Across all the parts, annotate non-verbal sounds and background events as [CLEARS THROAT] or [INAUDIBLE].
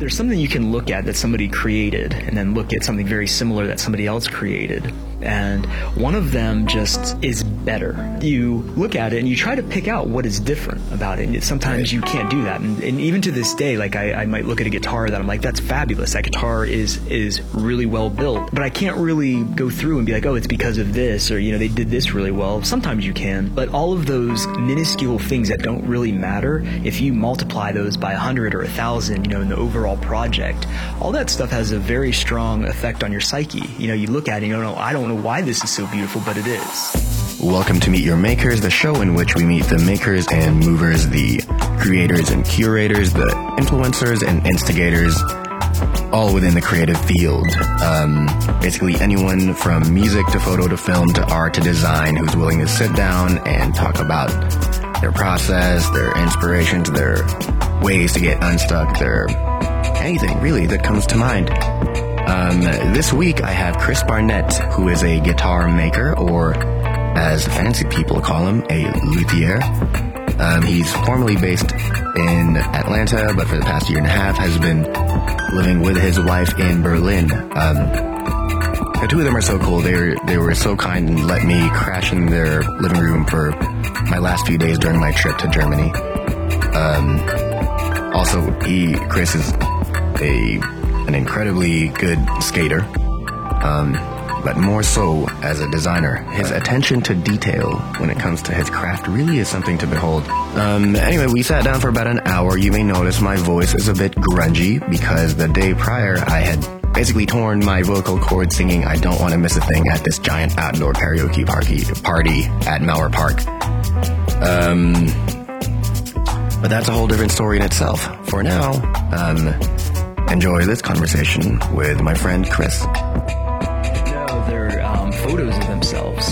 there's something you can look at that somebody created and then look at something very similar that somebody else created and one of them just is better. You look at it and you try to pick out what is different about it. And sometimes you can't do that. And, and even to this day, like I, I, might look at a guitar that I'm like, that's fabulous. That guitar is is really well built. But I can't really go through and be like, oh, it's because of this, or you know, they did this really well. Sometimes you can, but all of those minuscule things that don't really matter, if you multiply those by a hundred or a thousand, you know, in the overall project, all that stuff has a very strong effect on your psyche. You know, you look at it, and you know, I don't know why this is so beautiful, but it is. Welcome to Meet Your Makers, the show in which we meet the makers and movers, the creators and curators, the influencers and instigators, all within the creative field. Um, basically, anyone from music to photo to film to art to design who's willing to sit down and talk about their process, their inspirations, their ways to get unstuck, their anything really that comes to mind. Um, this week I have Kris Barnett, who is a guitar maker, or as fancy people call him, a luthier. Um, he's formerly based in Atlanta, but for the past year and a half has been living with his wife in Berlin. Um, the two of them are so cool. They were, they were so kind and let me crash in their living room for my last few days during my trip to Germany. Um, also, he, Kris is a an incredibly good skater, um, but more so as a designer. His attention to detail when it comes to his craft really is something to behold. Um, anyway, we sat down for about an hour. You may notice my voice is a bit grungy because the day prior I had basically torn my vocal cord singing I Don't Want to Miss a Thing at this giant outdoor karaoke party, party at Mauer Park. Um, but that's a whole different story in itself. For now, um, enjoy this conversation with my friend Kris. No, they're um, photos of themselves.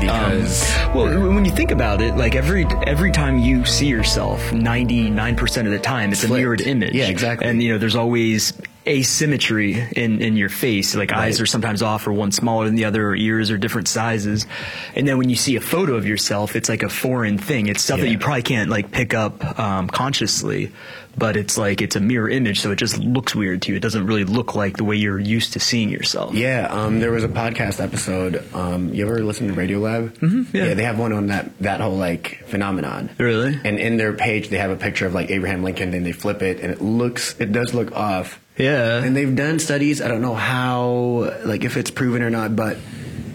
Because um, well, when you think about it, like every every time you see yourself, ninety nine percent of the time, it's Flipped. a mirrored image. Yeah, exactly. And you know, there's always asymmetry in, in your face. Like right. eyes are sometimes off or one smaller than the other, or ears are different sizes. And then when you see a photo of yourself, it's like a foreign thing. It's stuff yeah. that you probably can't like pick up um, consciously but it's like it's a mirror image, so it just looks weird to you. It doesn't really look like the way you're used to seeing yourself. Yeah, um, there was a podcast episode. Um, you ever listen to Radiolab? Mm-hmm, yeah. yeah, they have one on that that whole like phenomenon. Really? And in their page, they have a picture of like Abraham Lincoln, and they flip it, and it looks, it does look off. Yeah. And they've done studies. I don't know how, like, if it's proven or not, but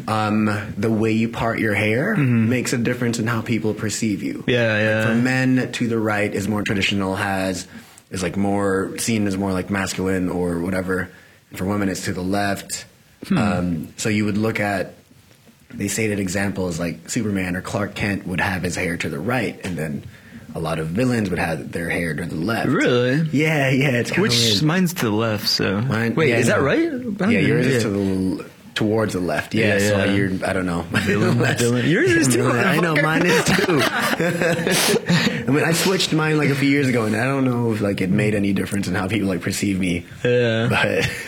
um, the way you part your hair mm-hmm. makes a difference in how people perceive you. Yeah, yeah. Like for men, to the right is more traditional, has is like more seen as more like masculine or whatever. And for women, it's to the left. Hmm. Um, so you would look at. They say that examples like Superman or Clark Kent would have his hair to the right, and then a lot of villains would have their hair to the left. Really? Yeah, yeah. It's which weird. mine's to the left. So Mine, wait, yeah, is no. that right? Yeah, yours is to the towards the left. Yeah, Yeah, so you're I don't know. [LAUGHS] Yours is too, I know mine is too. [LAUGHS] I mean, I switched mine like a few years ago, and I don't know if like it made any difference in how people like perceive me. Yeah. But [LAUGHS]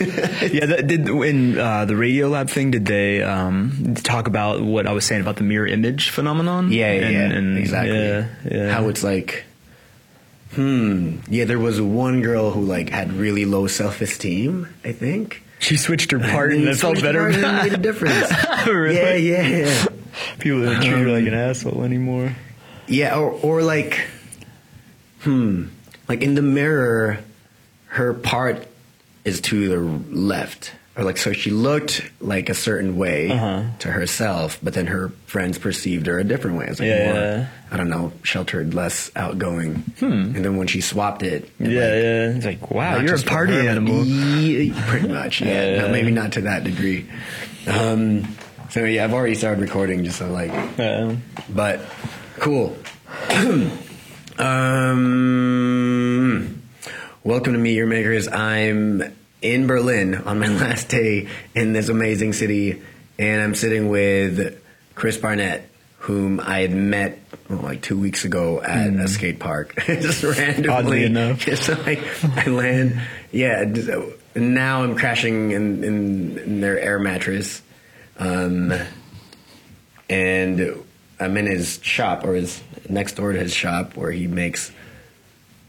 yeah, that did in uh, the Radiolab thing. Did they um, talk about what I was saying about the mirror image phenomenon? yeah, yeah, And- and- exactly. Yeah, yeah. How it's like. Hmm. Yeah, there was one girl who like had really low self esteem. I think. She switched her part and then it felt better. part and it made a [LAUGHS] difference. [LAUGHS] Really? Yeah, yeah, yeah. People don't treat her like an asshole anymore. Yeah, or or like, hmm, like in the mirror, her part is to the left, or like so she looked like a certain way Uh-huh. to herself, but then her friends perceived her a different way. It's like Yeah, more, yeah. I don't know, sheltered, less outgoing. And then when she swapped it, Yeah, like, yeah. It's like, wow, you're a party her, animal. pretty much. Yeah, [LAUGHS] Yeah, No, maybe not to that degree. Um, so yeah, I've already started recording, just so like but cool. [CLEARS THROAT] um, welcome to Meet Your Makers. I'm in Berlin on my [LAUGHS] last day in this amazing city, and I'm sitting with Kris Barnett, whom I had met oh, like two weeks ago at a skate park, [LAUGHS] just randomly. Hmm. Oddly enough. [LAUGHS] just like I land, yeah. just- now I'm crashing in, in, in their air mattress. Um, and I'm in his shop or his next door to his shop where he makes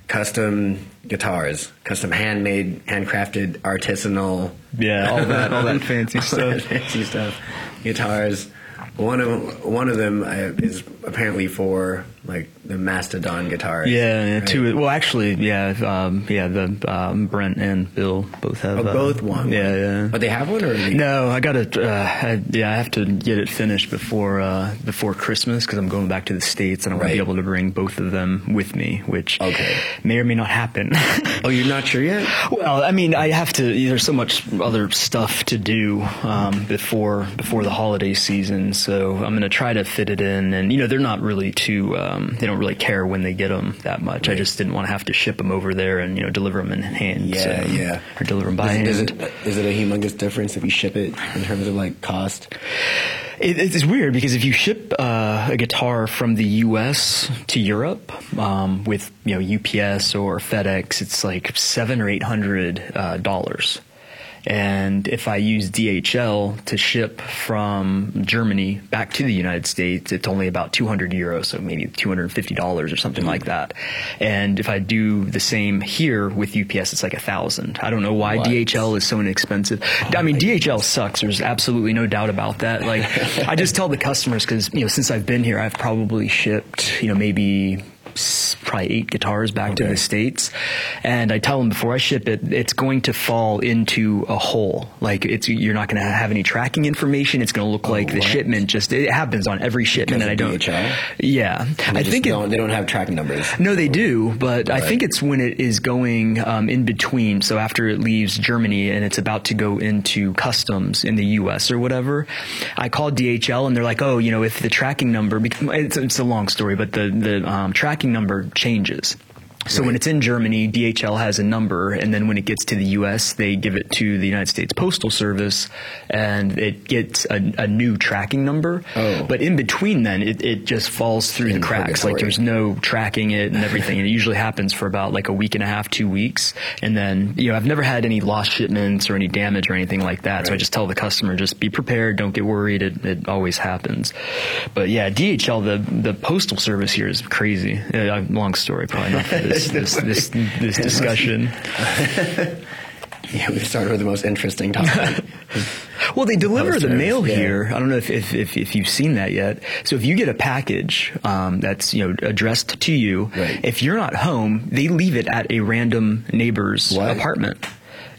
custom guitars, custom handmade, handcrafted, artisanal. Yeah, all that, all that [LAUGHS] fancy all that stuff. fancy stuff. Guitars. One of one of them uh, is apparently for like the Mastodon guitars. Yeah, yeah right? two. Well, actually, yeah, um, yeah. The um, Brent and Bill both have. Oh, uh, both one. Yeah, yeah. But they have one, or No, I gotta. Uh, I, yeah, I have to get it finished before uh, before Christmas because I'm going back to the states and I want Right. to be able to bring both of them with me, which Okay. may or may not happen. Oh, you're not sure yet. well, I mean, I have to. There's so much other stuff to do um, before before the holiday season, so I'm gonna try to fit it in. And you know, they're not really too. Um, they don't really care when they get them that much. I just didn't want to have to ship them over there and you know deliver them in hand. Yeah, so- yeah. Or deliver them by hand. Is, is it is it a humongous difference if you ship it in terms of like cost? It, it's weird because if you ship uh, a guitar from the U.S. to Europe um, with you know UPS or FedEx, it's like seven or eight hundred uh, dollars. And if I use DHL to ship from Germany back to the United States, it's only about 200 euros, so maybe $250 or something like that. And if I do the same here with UPS, it's like a thousand. I don't know why What? DHL is so inexpensive. I mean, DHL sucks. There's absolutely no doubt about that. Like, I just tell the customers because you know since I've been here, I've probably shipped you know maybe probably eight guitars back to the states, and I tell them before I ship it, it's going to fall into a hole. Like it's you're not going to have any tracking information. It's going to look like the shipment just it happens on every shipment, and I don't. DHL? Yeah, I think don't, they don't have tracking numbers. no, they do, but I think it's when it is going um, in between. So after it leaves Germany and it's about to go into customs in the U.S. or whatever, I called DHL and they're like, "Oh, you know, if the tracking number, it's, it's a long story, but the the um, tracking number changes." So when it's in Germany, DHL has a number, and then when it gets to the U.S., they give it to the United States Postal Service, and it gets a, a new tracking number. Oh. But in between, then it, it just falls through In the cracks. Like there's no tracking it and everything. and it usually happens for about like a week and a half, two weeks. And then, you know, I've never had any lost shipments or any damage or anything like that. So I just tell the customer, just be prepared. Don't get worried. It, it always happens. But yeah, DHL, the, the postal service here is crazy. Uh, long story, probably not this, this, this, this [LAUGHS] discussion. Yeah, we started with the most interesting topic. [LAUGHS] Well, they deliver the mail yeah. here. I don't know if, if, if, if you've seen that yet. So if you get a package um, that's you know addressed to you, Right. if you're not home, they leave it at a random neighbor's What? apartment.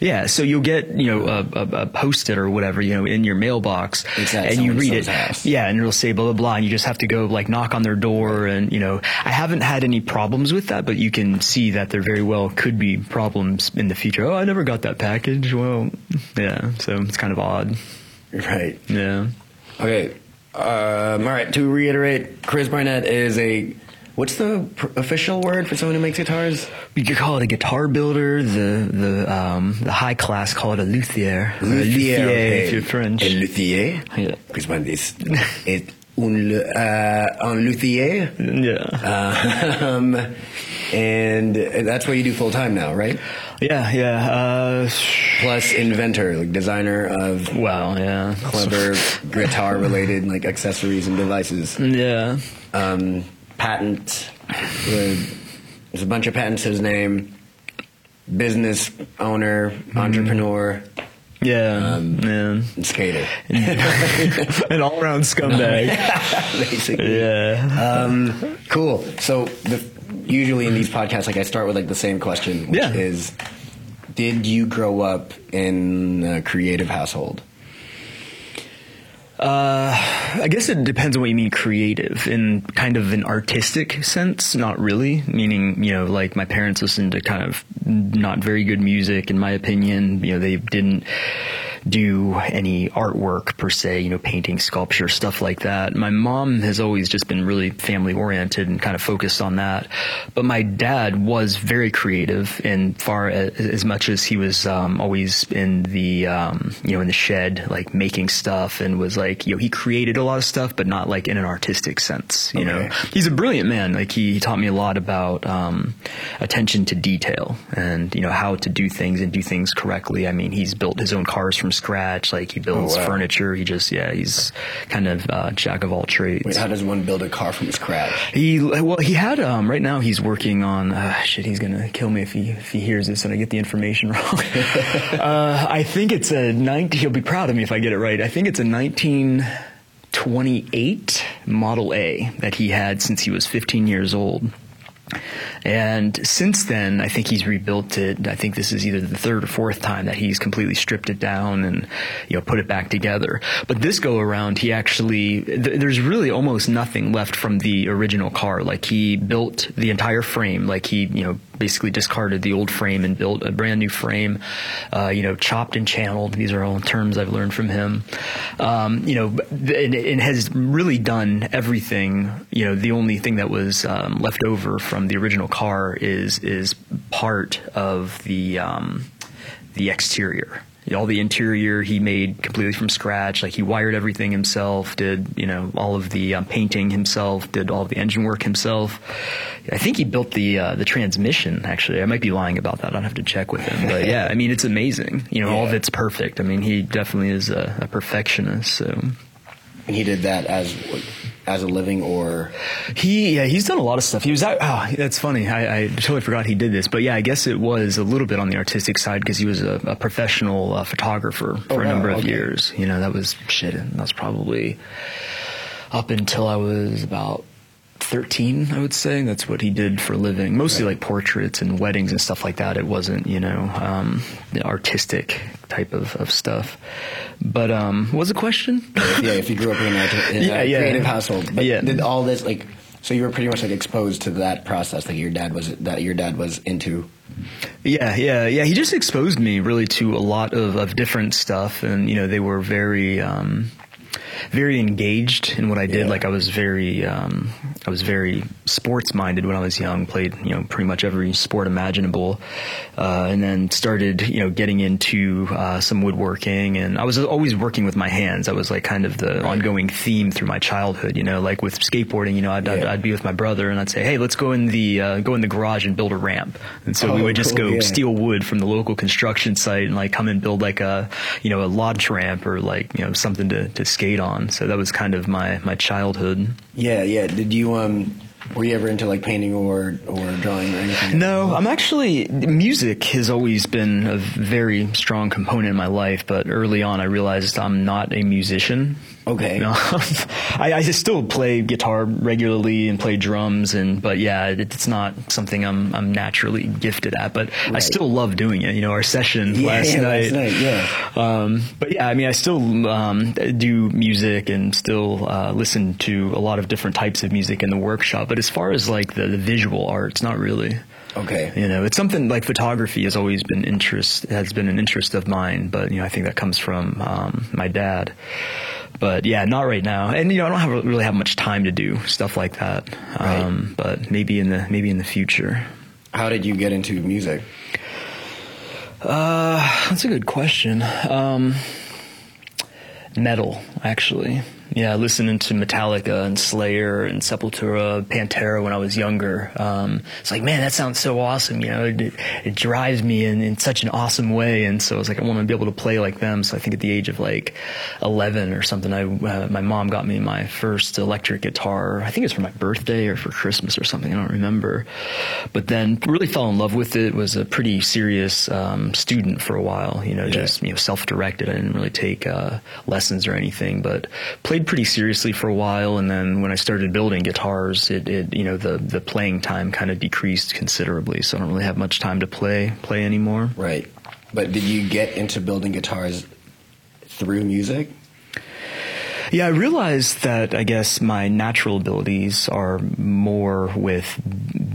Yeah, so you'll get you know a, a, a post-it or whatever you know in your mailbox, at and you read it. house. Yeah, and it'll say blah blah blah, and you just have to go like knock on their door, and you know I haven't had any problems with that, but you can see that there very well could be problems in the future. Oh, I never got that package. Well, yeah, so it's kind of odd. right. Yeah. Okay. Um, all right. To reiterate, Kris Barnett is a. What's the pr- official word for someone who makes guitars? You could call it a guitar builder. The the um, the high class call it a luthier. A Luthier, okay. if you're French. Un luthier. Yeah. Kris Barnett is, est un, uh, un luthier. Yeah. [LAUGHS] Um, and that's what you do full time now, right? Yeah. Yeah. Uh, Plus inventor, like designer of wow. Yeah. clever guitar related like accessories and devices. Yeah. Um, patent. There's a bunch of patents to his name. Business owner, entrepreneur, Yeah. Um, yeah. and skater. [LAUGHS] An all around scumbag. [LAUGHS] Basically. yeah. Um, cool. So the, usually in these podcasts, like I start with like the same question, which Yeah. is, did you grow up in a creative household? Uh, I guess it depends on what you mean creative. In kind of an artistic sense, not really. Meaning, you know, like my parents listened to kind of not very good music, in my opinion. You know, they didn't do any artwork per se, you know, painting, sculpture, stuff like that. My mom has always just been really family oriented and kind of focused on that. But my dad was very creative in far as, as much as he was um, always in the, um, you know, in the shed, like making stuff and was like, you know, he created a lot of stuff, but not like in an artistic sense, you know. He's a brilliant man. Like he, he taught me a lot about um, attention to detail and, you know, how to do things and do things correctly. I mean, he's built his own cars from scratch. Like he builds Oh, wow. furniture. He just yeah, he's kind of uh, jack of all trades. Wait, how does one build a car from scratch? He well, he had um right now he's working on uh, shit. He's gonna kill me if he if he hears this and I get the information [LAUGHS] wrong. [LAUGHS] uh, I think it's a 90. He'll be proud of me if I get it right. I think it's a 1928 Model A that he had since he was 15 years old. And since then, I think he's rebuilt it. I think this is either the third or fourth time that he's completely stripped it down and you know put it back together. But this go around, he actually th- there's really almost nothing left from the original car. Like he built the entire frame. Like he you know basically discarded the old frame and built a brand new frame. Uh, you know, chopped and channeled. These are all terms I've learned from him. Um, you know, and, and has really done everything. You know, the only thing that was um, left over from the original car is is part of the um, the exterior. All the interior he made completely from scratch. Like he wired everything himself, did you know all of the um, painting himself, did all of the engine work himself. I think he built the uh, the transmission. Actually, I might be lying about that. I'd have to check with him. But yeah, I mean it's amazing. You know, all of it's perfect. I mean he definitely is a, a perfectionist. So. And he did that as as a living, or He yeah he's done a lot of stuff. He was out. Oh, that's funny. I, I totally forgot he did this. But yeah, I guess it was a little bit on the artistic side because he was a, a professional uh, photographer for Oh, a wow, number of okay. years. You know, that was shit. That was probably up until I was about. 13 I would say that's what he did for a living mostly Right. like portraits and weddings and stuff like that it wasn't you know um, the artistic type of, of stuff but um what was the question yeah, if you grew up in an art- in Yeah, a yeah. creative household, but Yeah. did all this like? So you were pretty much like exposed to that process, like your dad was that your dad was into. Yeah, yeah, yeah. He just exposed me really to a lot of, of different stuff, and you know they were very, um, very engaged in what I did. Yeah. Like I was very, um, I was very sports minded when I was young. Played you know pretty much every sport imaginable, uh, and then started you know getting into uh, some woodworking, and I was always working with my hands. That was like kind of the ongoing theme through my childhood. You know, like with skateboarding, you know, I'd, I'd, I'd be with my brother, and I'd say, hey, let's go in the uh, go in the garage and build a ramp, and so we Oh, would just cool, go yeah. steal wood from the local construction site and like come and build like a you know a launch ramp or like you know something to, to skate on. So that was kind of my my childhood. Yeah, yeah. Did you um? Were you ever into like painting or or drawing or anything? No, I'm actually music has always been a very strong component in my life, but early on I realized I'm not a musician. Okay. No, [LAUGHS] I, I still play guitar regularly and play drums, and but yeah, it, it's not something I'm I'm naturally gifted at. But I still love doing it. You know, our session Yeah, last yeah, night. last night, yeah. Um, but yeah, I mean, I still um, do music and still uh, listen to a lot of different types of music in the workshop. But as far as like the, the visual arts, not really. Okay. You know, it's something like photography has always been interest has been an interest of mine, but you know, I think that comes from um, my dad. But yeah, not right now, and you know, I don't have, really have much time to do stuff like that. Um, But maybe in the maybe in the future. How did you get into music? Uh, that's a good question. Um, metal, actually. Yeah, listening to Metallica and Slayer and Sepultura, Pantera when I was younger. Um, it's like, man, that sounds so awesome. You know, it, it drives me in, in such an awesome way. And so I was like, I want to be able to play like them. So I think at the age of like 11 or something, I, uh, my mom got me my first electric guitar. I think it's for my birthday or for Christmas or something. I don't remember. But then really fell in love with it. Was a pretty serious um, student for a while. You know, Yeah. just you know self-directed. I didn't really take uh, lessons or anything, but played pretty seriously for a while. And then when I started building guitars, it, it you know the the playing time kind of decreased considerably. So I don't really have much time to play play anymore. Right. But did you get into building guitars through music? Yeah, I realized that I guess my natural abilities are more with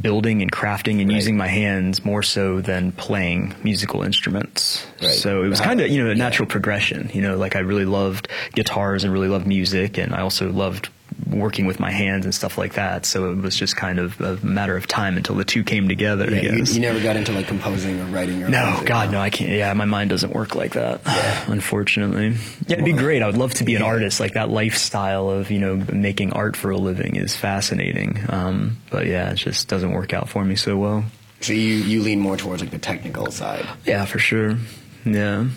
building and crafting and Right. using my hands more so than playing musical instruments. Right. So it was uh, kind of, you know, a yeah. natural progression. You know, like I really loved guitars and really loved music and I also loved working with my hands and stuff like that. So it was just kind of a matter of time until the two came together, Yeah, you, you never got into like composing or writing or No, music? God, no, I can't. Yeah, my mind doesn't work like that, unfortunately. Yeah, it'd be great. I would love to be an artist. Like that lifestyle of, you know, making art for a living is fascinating. Um, but yeah, it just doesn't work out for me so well. So you, you lean more towards like the technical side. Yeah, for sure. Yeah,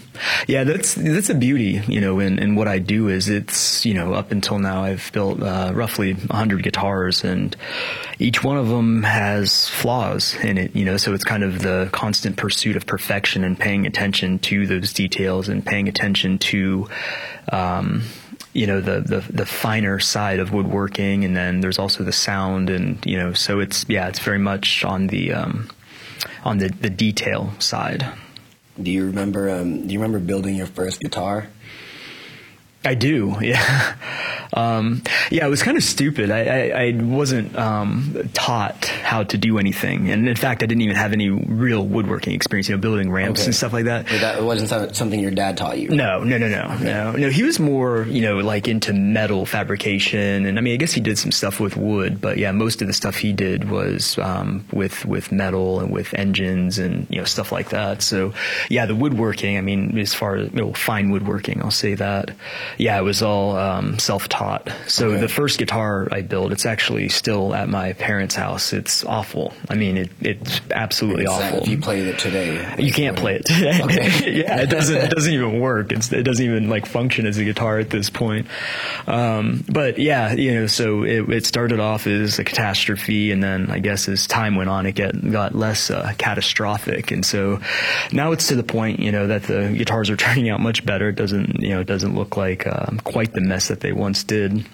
yeah. That's that's a beauty, you know, in, in what I do is it's you know up until now I've built uh, roughly 100 guitars and each one of them has flaws in it, you know. So it's kind of the constant pursuit of perfection and paying attention to those details and paying attention to. Um, you know the, the the finer side of woodworking, and then there's also the sound, and you know, so it's yeah, it's very much on the um, on the the detail side. Do you remember? Um, do you remember building your first guitar? I do, [LAUGHS] yeah. Um, yeah, it was kind of stupid. I, I, I wasn't um, taught how to do anything, and in fact, I didn't even have any real woodworking experience. You know, building ramps okay. and stuff like that. But that wasn't something your dad taught you. No, no, no, no, okay. no, no. He was more, you know, like into metal fabrication, and I mean, I guess he did some stuff with wood, but yeah, most of the stuff he did was um, with with metal and with engines and you know stuff like that. So yeah, the woodworking. I mean, as far as you know, fine woodworking, I'll say that. Yeah, it was all um, self taught taught. So okay. the first guitar I built, it's actually still at my parents' house. It's awful. I mean, it, it's absolutely it's awful. If you played it today, you can't play it today. Okay. [LAUGHS] yeah, it doesn't. It doesn't even work. It's, it doesn't even like function as a guitar at this point. Um, but yeah, you know, so it, it, started off as a catastrophe, and then I guess as time went on, it get, got less uh, catastrophic, and so now it's to the point, you know, that the guitars are [LAUGHS] turning out much better. It doesn't, you know, it doesn't look like um, quite the mess that they once did.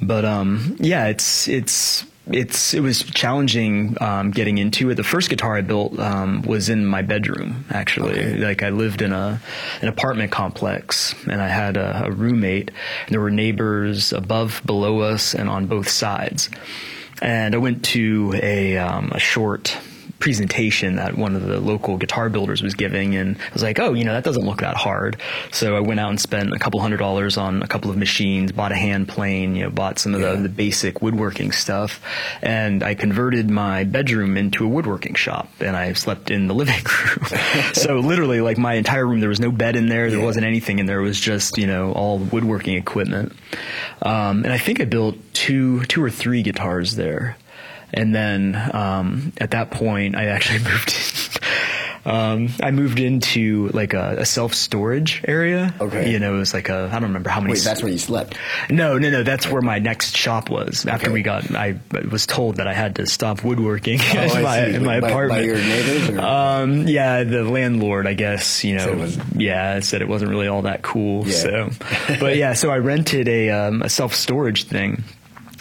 But um, yeah, it's it's it's it was challenging um, getting into it. The first guitar I built um, was in my bedroom. Actually, okay. like I lived in a an apartment complex, and I had a, a roommate. And there were neighbors above, below us, and on both sides. And I went to a um, a short presentation that one of the local guitar builders was giving, and I was like, oh, you know, that doesn't look that hard. So I went out and spent a couple hundred dollars on a couple of machines, bought a hand plane, you know, bought some of yeah. the, the basic woodworking stuff, and I converted my bedroom into a woodworking shop, and I slept in the living [LAUGHS] room. so literally, like my entire room, there was no bed in there, there yeah. wasn't anything in there. It was just you know all woodworking equipment, um, and I think I built two two or three guitars there. And then um, at that point, I actually [LAUGHS] moved. Um, I moved into like a, a self storage area. Okay. You know, it was like a I don't remember how many. Wait, that's where you slept. No, no, no. That's where my next shop was. After okay. we got, I was told that I had to stop woodworking [LAUGHS] oh, in, my, in my by, apartment. By your neighbors? Or? Um, yeah, the landlord, I guess. You know, yeah, said it wasn't really all that cool. Yeah. So, [LAUGHS] but yeah, so I rented a um, a self storage thing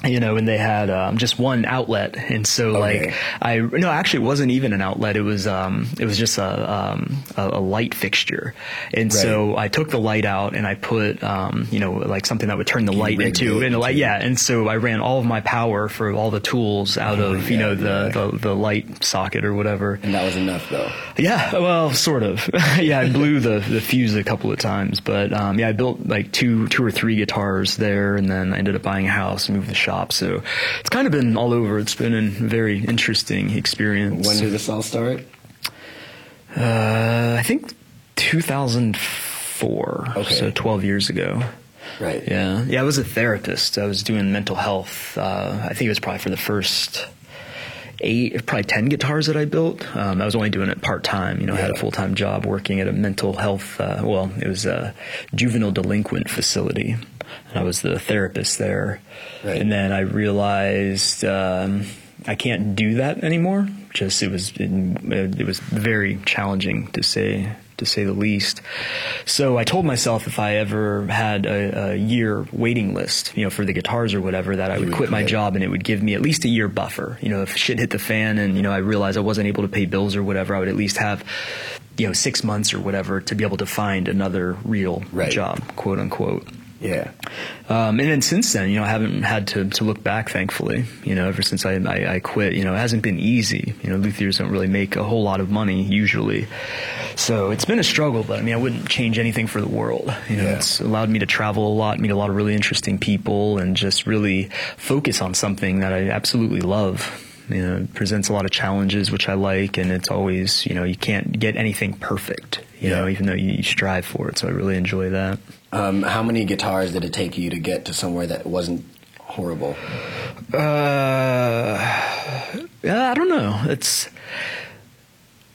you know, and they had um, just one outlet, and so okay. like I no, actually, it wasn't even an outlet. It was um, it was just a um, a, a, light fixture, and right. so I took the light out and I put um, you know like something that would turn the you light into and light, yeah, and so I ran all of my power for all the tools out oh, of you know the, yeah. the, the light socket or whatever, and that was enough though. Yeah, well, sort of. [LAUGHS] yeah, I blew the the fuse a couple of times, but um, yeah, I built like two two or three guitars there, and then I ended up buying a house and moved the shop shop. So it's kind of been all over. It's been a very interesting experience. When did this all start? Uh, I think 2004. Okay. So 12 years ago. Right. Yeah. Yeah, I was a therapist. I was doing mental health. Uh, I think it was probably for the first eight, probably 10 guitars that I built. Um, I was only doing it part time. You know, yeah. I had a full time job working at a mental health, uh, well, it was a juvenile delinquent facility. And I was the therapist there. Right. And then I realized um, I can't do that anymore. Just it was it, it was very challenging to say to say the least. So I told myself if I ever had a, a year waiting list, you know, for the guitars or whatever, that I would quit my job and it would give me at least a year buffer. You know, if shit hit the fan and you know I realized I wasn't able to pay bills or whatever, I would at least have you know six months or whatever to be able to find another real right. job, quote unquote. Yeah. Um, and then since then, you know, I haven't had to, to look back, thankfully. You know, ever since I, I, I, quit, you know, it hasn't been easy. You know, luthiers don't really make a whole lot of money usually. So it's been a struggle, but I mean, I wouldn't change anything for the world. You know, yeah. it's allowed me to travel a lot, meet a lot of really interesting people, and just really focus on something that I absolutely love you know, it presents a lot of challenges, which I like, and it's always, you know, you can't get anything perfect, you yeah. know, even though you strive for it. So I really enjoy that. Um, how many guitars did it take you to get to somewhere that wasn't horrible? Uh, I don't know. It's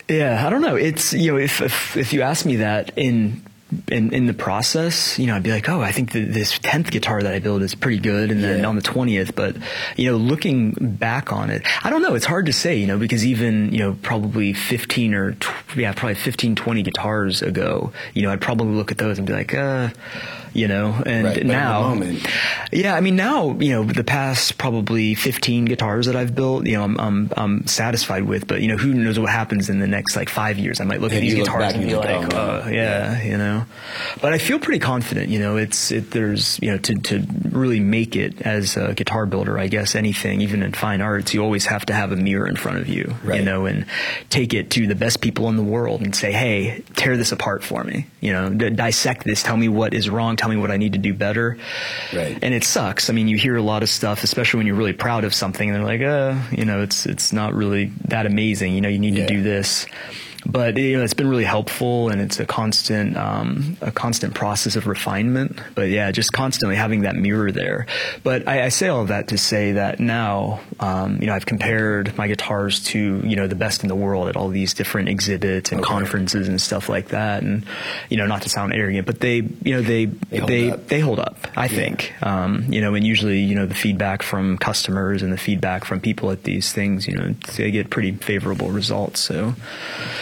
Yeah, I don't know. It's you know, if if, if you ask me that in in, in the process, you know, I'd be like, oh, I think that this 10th guitar that I built is pretty good. And then Yeah. on the 20th, but, you know, looking back on it, I don't know. It's hard to say, you know, because even, you know, probably 15 or, tw- yeah, probably 15, 20 guitars ago, you know, I'd probably look at those and be like, uh, you know, and Right, but in the now, yeah, I mean, now, you know, the past probably 15 guitars that I've built, you know, I'm, I'm, I'm satisfied with, but, you know, who knows what happens in the next like five years? I might look at these guitars and and be like, like, oh, uh, yeah, you know, but I feel pretty confident, you know, it's, it, there's, you know, to, to really make it as a guitar builder, I guess anything, even in fine arts, you always have to have a mirror in front of you, you know, and take it to the best people in the world and say, hey, tear this apart for me, you know, d- dissect this, tell me what is wrong, tell me what I need to do better. Right. And it sucks. I mean, you hear a lot of stuff, especially when you're really proud of something, and they're like, uh, you know, it's it's not really that amazing. You know, you need Yeah. to do this. But you know, it's been really helpful, and it's a constant, um, a constant process of refinement. But yeah, just constantly having that mirror there. But I, I say all of that to say that now, um, you know, I've compared my guitars to you know the best in the world at all these different exhibits and Okay. conferences and stuff like that. And you know, not to sound arrogant, but they, you know, they They hold they up. they hold up. I think, um, you know, and usually, you know, the feedback from customers and the feedback from people at these things, you know, they get pretty favorable results. So,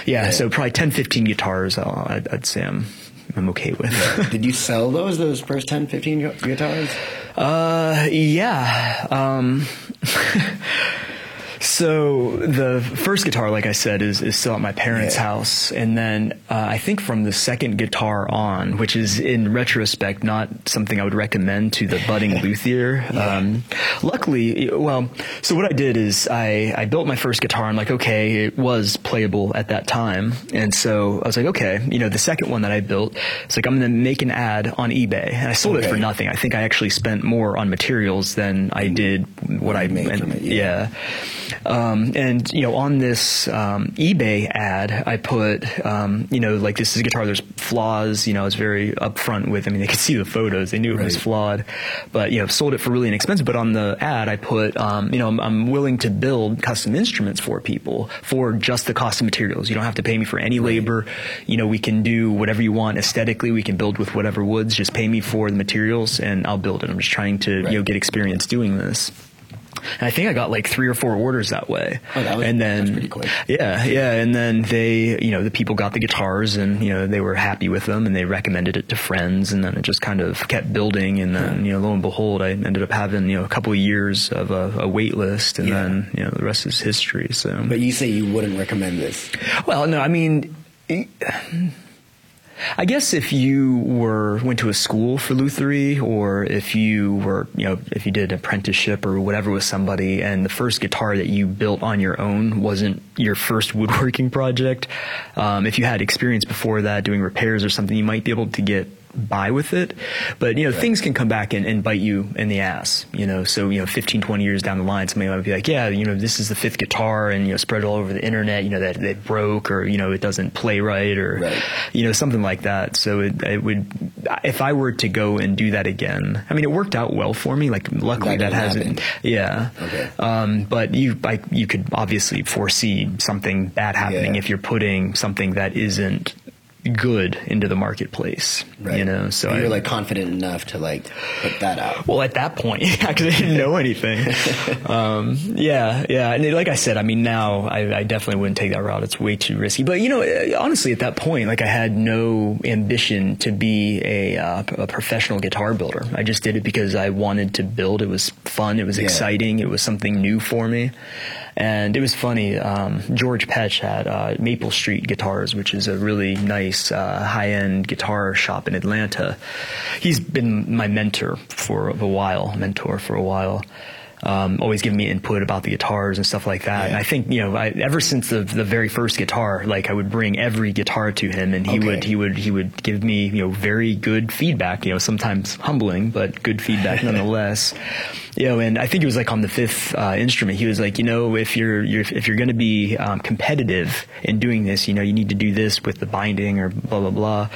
yeah, Yeah. so probably 10, 15 guitars, I'd, I'd say I'm, I'm okay with. [LAUGHS] Did you sell those those first 10, 15 guitars? Uh, yeah. Um, [LAUGHS] so the first guitar, like I said, is, is still at my parents' Yeah. house, and then uh, I think from the second guitar on, which is in retrospect not something I would recommend to the budding [LAUGHS] luthier. Um, luckily, well, so what I did is I I built my first guitar. I'm like, okay, it was playable at that time, and so I was like, okay, you know, the second one that I built, it's like I'm going to make an ad on eBay, and I sold it for nothing. I think I actually spent more on materials than I did what I made and- yeah. Um, and you know, on this um, eBay ad, I put, um, you know, like this is a guitar. There's flaws. You know, I was very upfront with. I mean, they could see the photos. They knew it was flawed, but you know, sold it for really inexpensive. But on the ad, I put, um, you know, I'm, I'm willing to build custom instruments for people for just the cost of materials. You don't have to pay me for any labor. You know, we can do whatever you want aesthetically. We can build with whatever woods. Just pay me for the materials, and I'll build it. I'm just trying to, Right. you know, get experience doing this. And I think I got like three or four orders that way. Oh, that was- and then pretty quick. Yeah, yeah. And then they, you know, the people got the guitars, and you know, they were happy with them, and they recommended it to friends, and then it just kind of kept building. And then, you know, lo and behold, I ended up having you know a couple of years of a, a wait list, and Yeah. then you know the rest is history. So, But you say you wouldn't recommend this. well, no, I mean. it- I guess if you were went to a school for lutherie, or if you were, you know, if you did an apprenticeship or whatever with somebody, and the first guitar that you built on your own wasn't your first [LAUGHS] woodworking project, um, if you had experience before that doing repairs or something, you might be able to get by with it. But, you know, things can come back and, and bite you in the ass, you know. So, you know, 15, 20 years down the line, somebody might be like, yeah, you know, this is the fifth guitar and, you know, spread all over the internet, you know, that it broke or, you know, it doesn't play right or, Right. you know, something like that. So it, it would, if I were to go and do that again, I mean, it worked out well for me. Like, luckily That that, hasn't, happen. yeah. Okay. Um, but you, like, you could obviously foresee something bad happening Yeah. if you're putting something that isn't good into the marketplace, Right. you know, so you're like confident enough to like put that out. well, at that point, [LAUGHS] yeah, because I didn't know anything. [LAUGHS] um, yeah, yeah, and like I said, I mean, now I, I definitely wouldn't take that route. It's way too risky. But you know, eh, honestly, at that point, like I had no ambition to be a, uh, a professional guitar builder. I just did it because I wanted to build. It was fun. It was Yeah. exciting. It was something new for me. And it was funny. Um, George Petch had uh, Maple Street Guitars, which is a really nice uh, high-end guitar shop in Atlanta. He's been my mentor for a while, mentor for a while. Um, always giving me input about the guitars and stuff like that. And I think you know, I, ever since the the very first guitar, like I would bring every guitar to him, and he Okay. would he would he would give me you know very good feedback. You know, sometimes humbling, but good feedback [LAUGHS] nonetheless. You know, and I think it was like on the fifth uh, instrument, he was like, you know, if you're, you're if you're going to be um, competitive in doing this, you know, you need to do this with the binding or blah blah blah.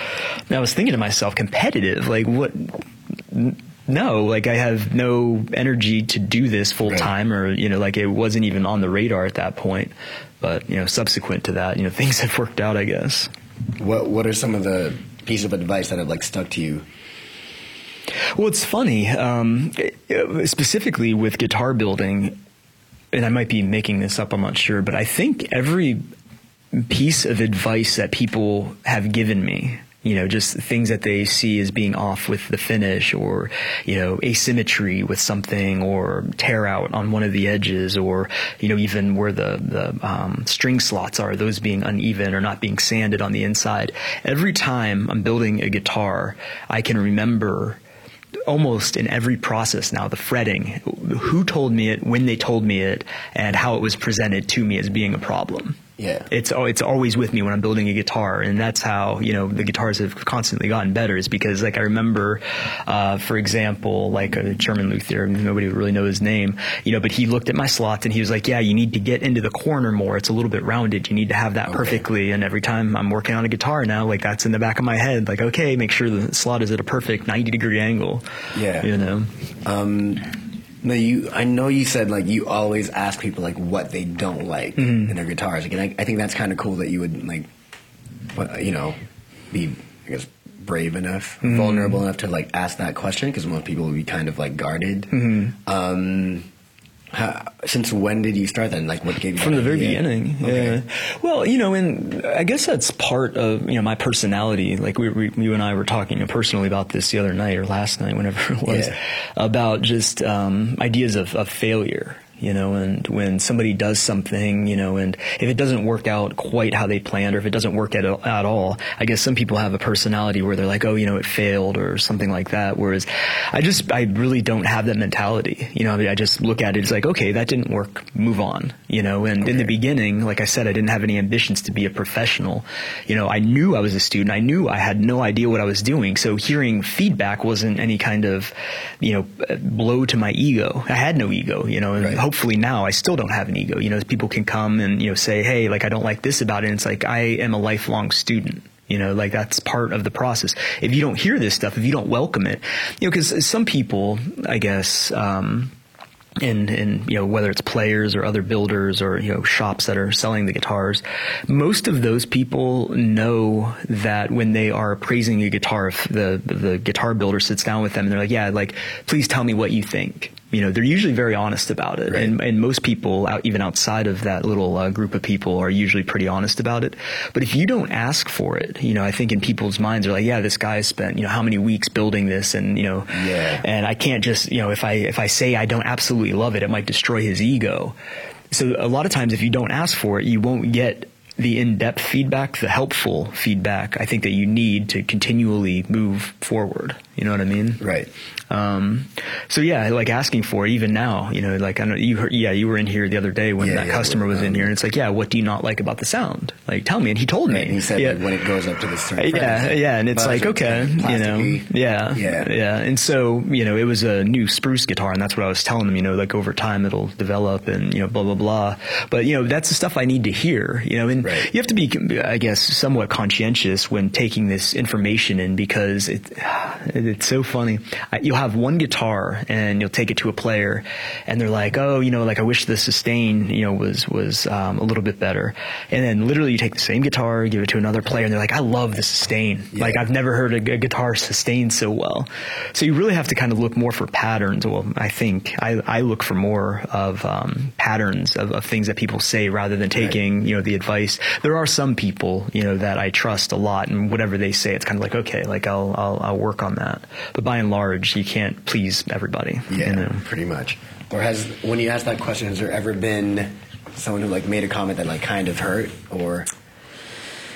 And I was thinking to myself, competitive, like what? No, like I have no energy to do this full time, or you know, like it wasn't even on the radar at that point. But you know, subsequent to that, you know, [LAUGHS] things have worked out, I guess. What What are some of the pieces of advice that have like stuck to you? Well, it's funny, um, specifically with guitar building, and I might be making this up. I'm not sure, but I think every piece of advice that people have given me you know, just things that they see as being off with the finish or, you know, asymmetry with something or tear out on one of the edges or, you know, even where the, the um, string slots are, those being uneven or not being sanded on the inside. Every time I'm building a guitar, I can remember almost in every process now the fretting who told me it when they told me it and how it was presented to me as being a problem yeah. It's it's always with me when I'm building a guitar, and that's how you know the guitars have constantly gotten better. Is because like I remember, uh, for example, like a German luthier, nobody would really know his name, you know, but he looked at my slots and he was like, "Yeah, you need to get into the corner more. It's a little bit rounded. You need to have that okay. perfectly." And every time I'm working on a guitar now, like that's in the back of my head, like, okay, make sure the slot is at a perfect 90 degree angle. Yeah. You know. Um, no, you. I know you said like you always ask people like what they don't like mm-hmm. in their guitars. Like, and I, I think that's kind of cool that you would like, you know, be I guess brave enough, mm-hmm. vulnerable enough to like ask that question because most people would be kind of like guarded. Mm-hmm. Um, how, since when did you start then? Like, what gave you from the very beginning? Okay. Yeah. Well, you know, and I guess that's part of you know my personality. Like we, we you and I were talking personally about this the other night or last night, whenever it was, yeah. about just um, ideas of, of failure you know, and when somebody does something, you know, and if it doesn't work out quite how they planned or if it doesn't work at, at all, I guess some people have a personality where they're like, oh, you know, it failed or something like that. Whereas I just, I really don't have that mentality. You know, I, mean, I just look at it as like, okay, that didn't work, move on, you know, and okay. in the beginning, like I said, I didn't have any ambitions to be a professional. You know, I knew I was a student. I knew I had no idea what I was doing. So hearing feedback wasn't any kind of, you know, blow to my ego. I had no ego, you know, and right hopefully now I still don't have an ego. You know, people can come and, you know, say, hey, like, I don't like this about it. And it's like, I am a lifelong student. You know, like that's part of the process. If you don't hear this stuff, if you don't welcome it, you know, because some people, I guess, um, in, in you know whether it's players or other builders or you know shops that are selling the guitars, most of those people know that when they are praising a guitar, if the the guitar builder sits down with them and they're like, yeah, like please tell me what you think you know, they're usually very honest about it. Right. And, and most people, out, even outside of that little uh, group of people, are usually pretty honest about it. But if you don't ask for it, you know, I think in people's minds are like, yeah, this guy spent, you know, how many weeks building this and, you know, yeah. and I can't just, you know, if I, if I say I don't absolutely love it, it might destroy his ego. So a lot of times if you don't ask for it, you won't get the in-depth feedback, the helpful feedback, I think that you need to continually move forward. You know what I mean? Right. Um, so yeah, like asking for it, even now, you know, like I know you heard, yeah, you were in here the other day when yeah, that yeah, customer was um, in here and it's like, yeah, what do you not like about the sound? Like, tell me. And he told right, me. he said yeah. like, when it goes up to the certain Yeah. Yeah. And it's like, okay, you know, yeah. Yeah. Yeah. And so, you know, it was a new spruce guitar and that's what I was telling them, you know, like over time it'll develop and, you know, blah, blah, blah. But, you know, that's the stuff I need to hear, you know, and right. you have to be, I guess, somewhat conscientious when taking this information in because it, it's so funny. You'll have one guitar and you'll take it to a player and they're like, oh, you know, like I wish the sustain, you know, was, was, um, a little bit better. And then literally you take the same guitar, give it to another player and they're like, I love the sustain. Yeah. Like I've never heard a, a, guitar sustain so well. So you really have to kind of look more for patterns. Well, I think I, I look for more of, um, patterns of, of, things that people say rather than taking, right. you know, the advice. There are some people, you know, that I trust a lot and whatever they say, it's kind of like, okay, like I'll, I'll, I'll work on that. But by and large, you can't please everybody. Yeah, you know? pretty much. Or has when you ask that question, has there ever been someone who like made a comment that like kind of hurt or?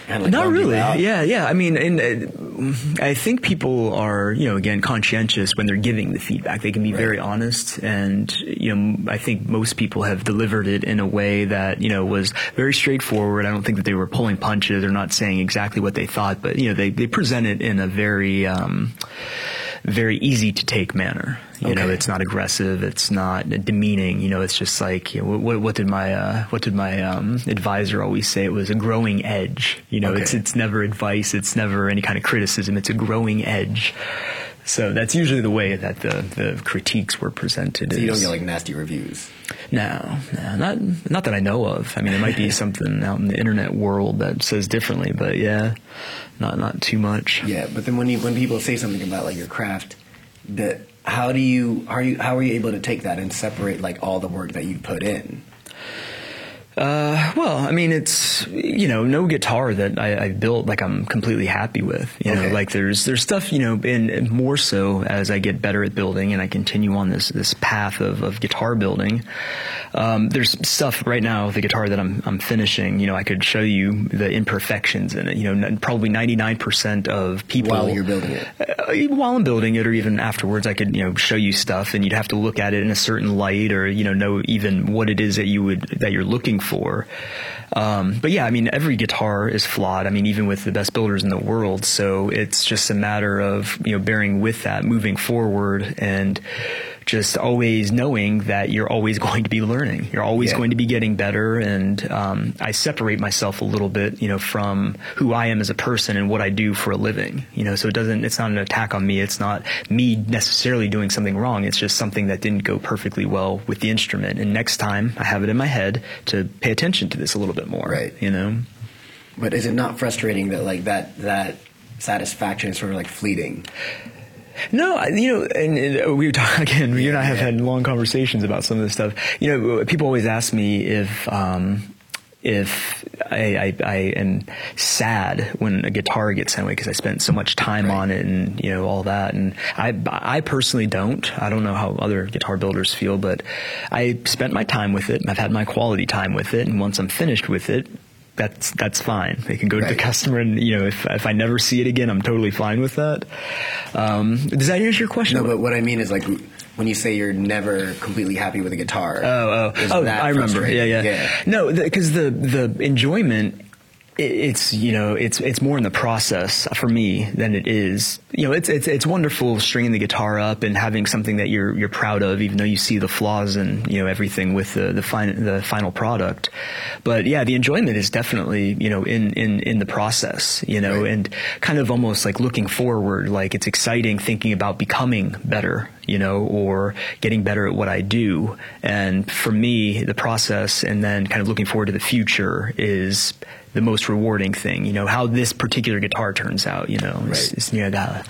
Kind of, like, Not really. Yeah, yeah. I mean, and uh, I think people are, you know, again, conscientious when they're giving the feedback. They can be right. very honest, and you know, I think most people have delivered it in a way that you know was very straightforward. I don't think that they were pulling punches or not saying exactly what they thought, but you know, they they present it in a very. Um, very easy to take manner. You okay. know, it's not aggressive. It's not demeaning. You know, it's just like you know, what, what, did my uh, what did my um, advisor always say? It was a growing edge. You know, okay. it's it's never advice. It's never any kind of criticism. It's a growing edge. So that's usually the way that the, the critiques were presented. So you don't get like nasty reviews. no, no, not not that I know of. I mean, there might be [LAUGHS] something out in the internet world that says differently, but yeah, not not too much. Yeah, but then when you when people say something about like your craft, that how do you are you how are you able to take that and separate like all the work that you put in? Uh, well, I mean, it's you know, no guitar that I, I built like I'm completely happy with. You know, like there's there's stuff you know, and more so as I get better at building and I continue on this this path of, of guitar building. Um, there's stuff right now the guitar that I'm I'm finishing. You know, I could show you the imperfections in it. You know, n- probably 99% of people While you're building it. uh, while I'm building it, or even afterwards, I could you know show you stuff, and you'd have to look at it in a certain light, or you know know even what it is that you would that you're looking for. Um, but yeah, I mean, every guitar is flawed. I mean, even with the best builders in the world. So it's just a matter of you know bearing with that, moving forward, and just always knowing that you're always [LAUGHS] going to be learning. You're always Yeah. going to be getting better, and um, I separate myself a little bit, you know, from who I am as a person and what I do for a living. You know, so it doesn't. It's not an attack on me. It's not me necessarily doing something wrong. It's just something that didn't go perfectly well with the instrument. And next time, I have it in my head to pay attention to this a little bit more. Right. You know. But is it not frustrating that like that that satisfaction is sort of like fleeting? No, you know, and, and we were talking [LAUGHS] again. You and I have had long conversations about some of this stuff. You know, people always ask me if um, if I, I, I am sad when a guitar gets sent away because I spent so much time Right. on it and you know all that. And I I personally don't. I don't know how other guitar builders feel, but I spent my time with it. I've had my quality time with it, and once I'm finished with it. That's that's fine. They can go to the customer, and you know, if if I never see it again, I'm totally fine with that. Um, does that answer your question? No, but what I mean is like when you say you're never completely happy with a guitar. Oh, oh, oh! I remember. Yeah, yeah. yeah. No, because the, the enjoyment, it's you know, it's it's more in the process for me than it is. You know, it's it's it's wonderful stringing the guitar up and having something that you're you're proud of, even though you see the flaws and you know everything with the the fin- the final product. But yeah, the enjoyment is definitely you know in in in the process. You know, Right. and kind of almost like looking forward. Like it's exciting thinking about becoming better you know, or getting better at what I do. And for me, the process and then kind of looking forward to the future is the most rewarding thing. You know, how this particular guitar turns out, you know, it's, Right. you know, that.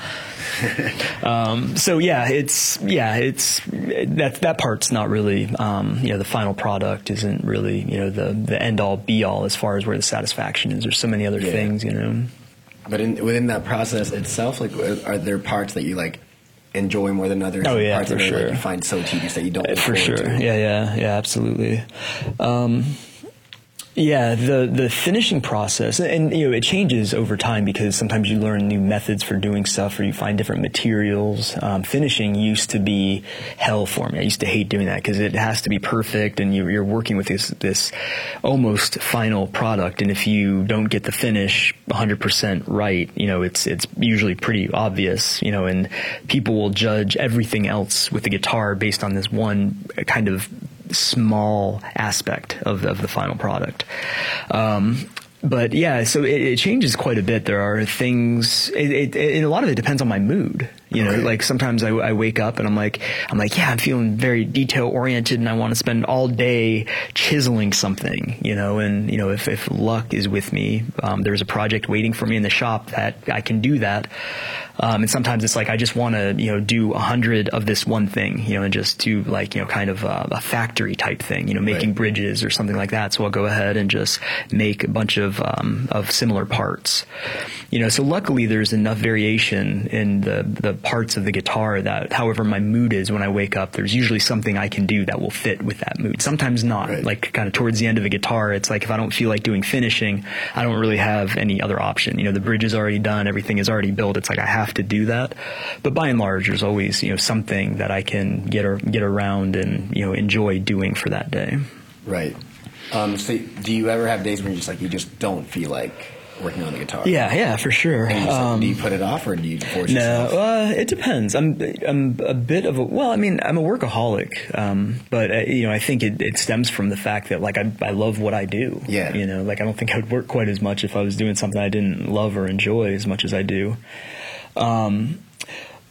[LAUGHS] um, so yeah, it's, yeah, it's, that, that part's not really, um, you know, the final product isn't really, you know, the, the end all be all as far as where the satisfaction is. There's so many other Yeah. things, you know. But in, within that process itself, like, are there parts that you like enjoy more than others? Oh, yeah, parts for that are, like, you find so tedious that you don't. Uh, for sure. to? Yeah, yeah, yeah, absolutely. Um, yeah, the the finishing process, and you know, it changes over time because sometimes you learn new methods for doing stuff, or you find different materials. Um, finishing used to be hell for me. I used to hate doing that because it has to be perfect, and you're, you're working with this this almost final product. And if you don't get the finish 100% right, you know, it's it's usually pretty obvious. You know, and people will judge everything else with the guitar based on this one kind of small aspect of, of the final product. Um, but yeah, so it, it changes quite a bit. There are things, it, it, a lot of it depends on my mood. You know, Okay. like sometimes I, I wake up and I'm like, I'm like, yeah, I'm feeling very detail oriented and I want to spend all day chiseling something, you know, and, you know, if, if luck is with me, um, there's a project waiting for me in the shop that I can do that. Um, and sometimes it's like I just want to, you know, do a hundred of this one thing, you know, and just do like, you know, kind of a, a factory type thing, you know, making Right. bridges or something like that. So I'll go ahead and just make a bunch of um, of similar parts, you know. So luckily, there's enough variation in the the parts of the guitar that, however my mood is when I wake up, there's usually something I can do that will fit with that mood. Sometimes not. Right. Like kind of towards the end of a guitar, it's like if I don't feel like doing finishing, I don't really have any other option. You know, the bridge is already done, everything is already built. It's like I have to do that. But by and large, there's always you know something that I can get ar- get around and you know enjoy doing for that day. Right. Um, so, do you ever have days when you just like you just don't feel like working on the guitar? Yeah, yeah, for sure. You just, Um, do you put it off or do you force no, yourself? uh, it depends. I'm I'm a bit of a well. I mean, I'm a workaholic, um, but uh, you know, I think it, it stems from the fact that like I I love what I do. Yeah. You know, like I don't think I would work quite as much if I was doing something I didn't love or enjoy as much as I do. Um,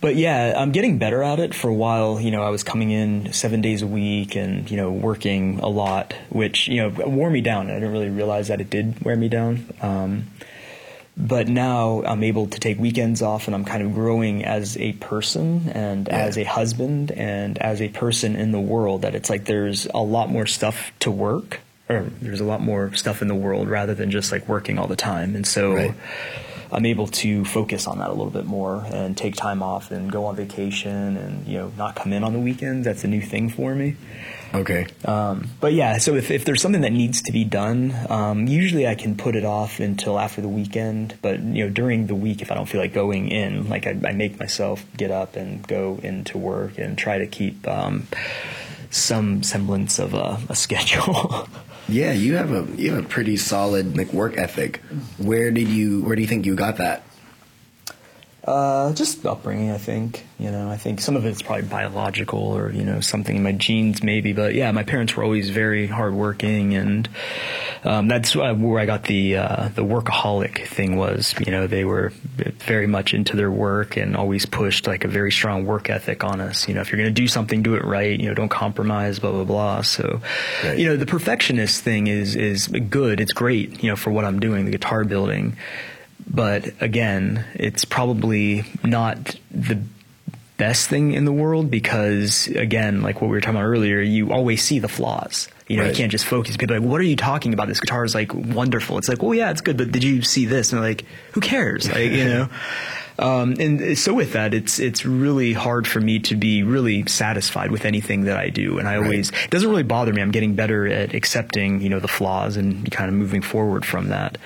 but yeah, I'm getting better at it. For a while, you know, I was coming in seven days a week and you know working a lot, which you know wore me down. I didn't really realize that it did wear me down. Um, but now I'm able to take weekends off, and I'm kind of growing as a person and Yeah. as a husband and as a person in the world. That it's like there's a lot more stuff to work, or there's a lot more stuff in the world rather than just like working all the time. And so. Right. I'm able to focus on that a little bit more and take time off and go on vacation and you know not come in on the weekends. That's a new thing for me. Okay. Um, but yeah, so if, if there's something that needs to be done, um, usually I can put it off until after the weekend. But you know, during the week, if I don't feel like going in, like I, I make myself get up and go into work and try to keep um, some semblance of a, a [LAUGHS] schedule. Yeah, you have a you have a pretty solid like work ethic. Where did you where do you think you got that? Uh, just upbringing, I think. You know, I think some of it's probably biological or you know something in my genes, maybe. But yeah, my parents were always very hardworking, and um, that's where I got the uh, the workaholic thing. Was you know they were very much into their work and always pushed like a very strong work ethic on us. You know, if you're going to do something, do it right. You know, don't compromise. Blah blah blah. So, Right. you know, the perfectionist thing is is good. It's great. You know, for what I'm doing, the guitar building but again, it's probably not the best thing in the world because again, like what we were talking about earlier, you always see the flaws. You know, Right. you can't just focus. People are like, what are you talking about? This guitar is like wonderful. It's like, well, yeah, it's good, but did you see this? And they're like, who cares? Like, you know. [LAUGHS] Um, and so with that, it's it's really hard for me to be really satisfied with anything that I do, and I always it doesn't really bother me. I'm getting better at accepting, you know, the flaws and kind of moving forward from that.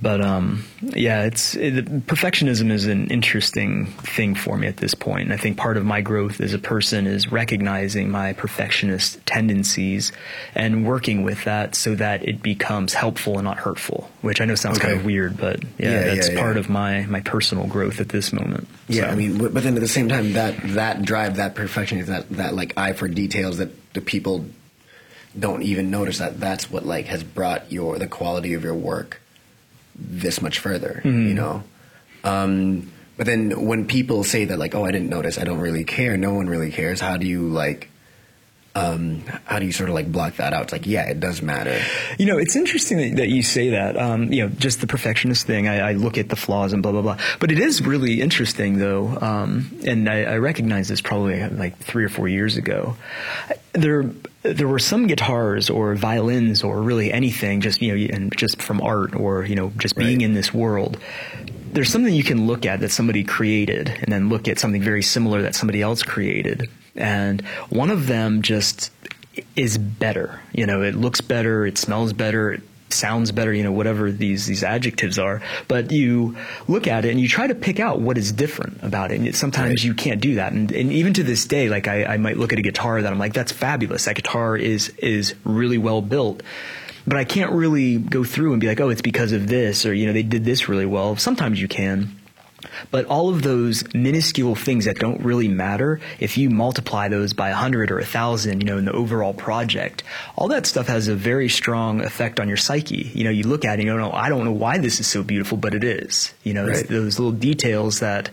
But um, yeah, it's it, perfectionism is an interesting thing for me at this point. And I think part of my growth as a person is recognizing my perfectionist tendencies and working with that so that it becomes helpful and not hurtful. Which I know sounds kind of weird, but yeah, Yeah, that's yeah, part yeah. of my my personal growth at this moment. Yeah, So- I mean, but but then at the same time, that that drive, that perfectionism, that that like eye for details that the people don't even notice that that's what like has brought your the quality of your work this much further. You know. Um, but then when people say that like, oh, I didn't notice, I don't really care, no one really cares. How do you like? Um, how do you sort of like block that out? It's like, yeah, it does matter. You know, it's interesting that, that you say that. Um, you know, just the perfectionist thing. I, I look at the flaws and blah blah blah. But it is really interesting, though, um, and I, I recognized this probably like three or four years ago. There, there were some guitars or violins or really anything, just you know, and just from art or you know, just being Right. in this world. There's something you can look at that somebody created, and then look at something very similar that somebody else created, and one of them just is better. You know, it looks better, it smells better, it sounds better, you know, whatever these these adjectives are. But you look at it and you try to pick out what is different about it. And it, sometimes Right. you can't do that. And, and even to this day, like I, I might look at a guitar that I'm like, that's fabulous. That guitar is is really well built. But I can't really go through and be like, oh, it's because of this, or you know, they did this really well. Sometimes you can. But all of those minuscule things that don't really matter, if you multiply those by a hundred or a thousand, you know, in the overall project, all that stuff has a very strong effect on your psyche. You know, you look at it and you don't know, I don't know why this is so beautiful, but it is. You know, Right. those little details that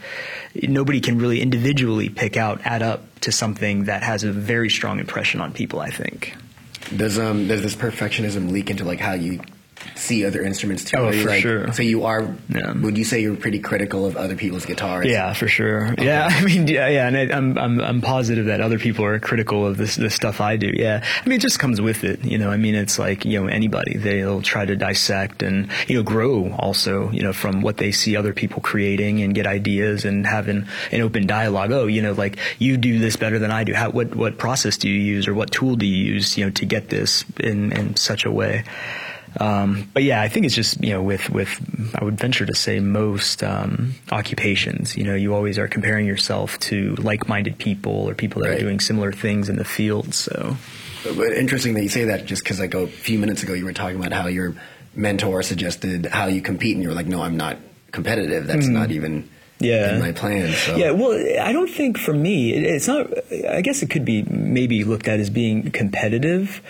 nobody can really individually pick out add up to something that has a very strong impression on people, I think. Does um does this perfectionism leak into like how you see other instruments too? Oh, for like, sure. So you are. Yeah. Would you say you're pretty critical of other people's guitars? Yeah, for sure. Yeah, [LAUGHS] I mean, yeah, yeah, and I, I'm, I'm, I'm positive that other people are critical of this, the stuff I do. Yeah, I mean, it just comes with it. You know, I mean, it's like you know, anybody they'll try to dissect and you know, grow also. You know, from what they see other people creating and get ideas and having an open dialogue. Oh, you know, like you do this better than I do. How, what, what process do you use or what tool do you use? You know, to get this in, in such a way. Um, but yeah, I think it's just you know with with I would venture to say most um, occupations. You know, you always are comparing yourself to like-minded people or people that Right. are doing similar things in the field. So But interesting that you say that just because like a few minutes ago you were talking about how your mentor suggested how you compete and you were like, no, I'm not competitive. That's Mm-hmm. not even Yeah. in my plans. So. Yeah, well, I don't think for me, it- it's not, I guess it could be maybe looked at as being competitive,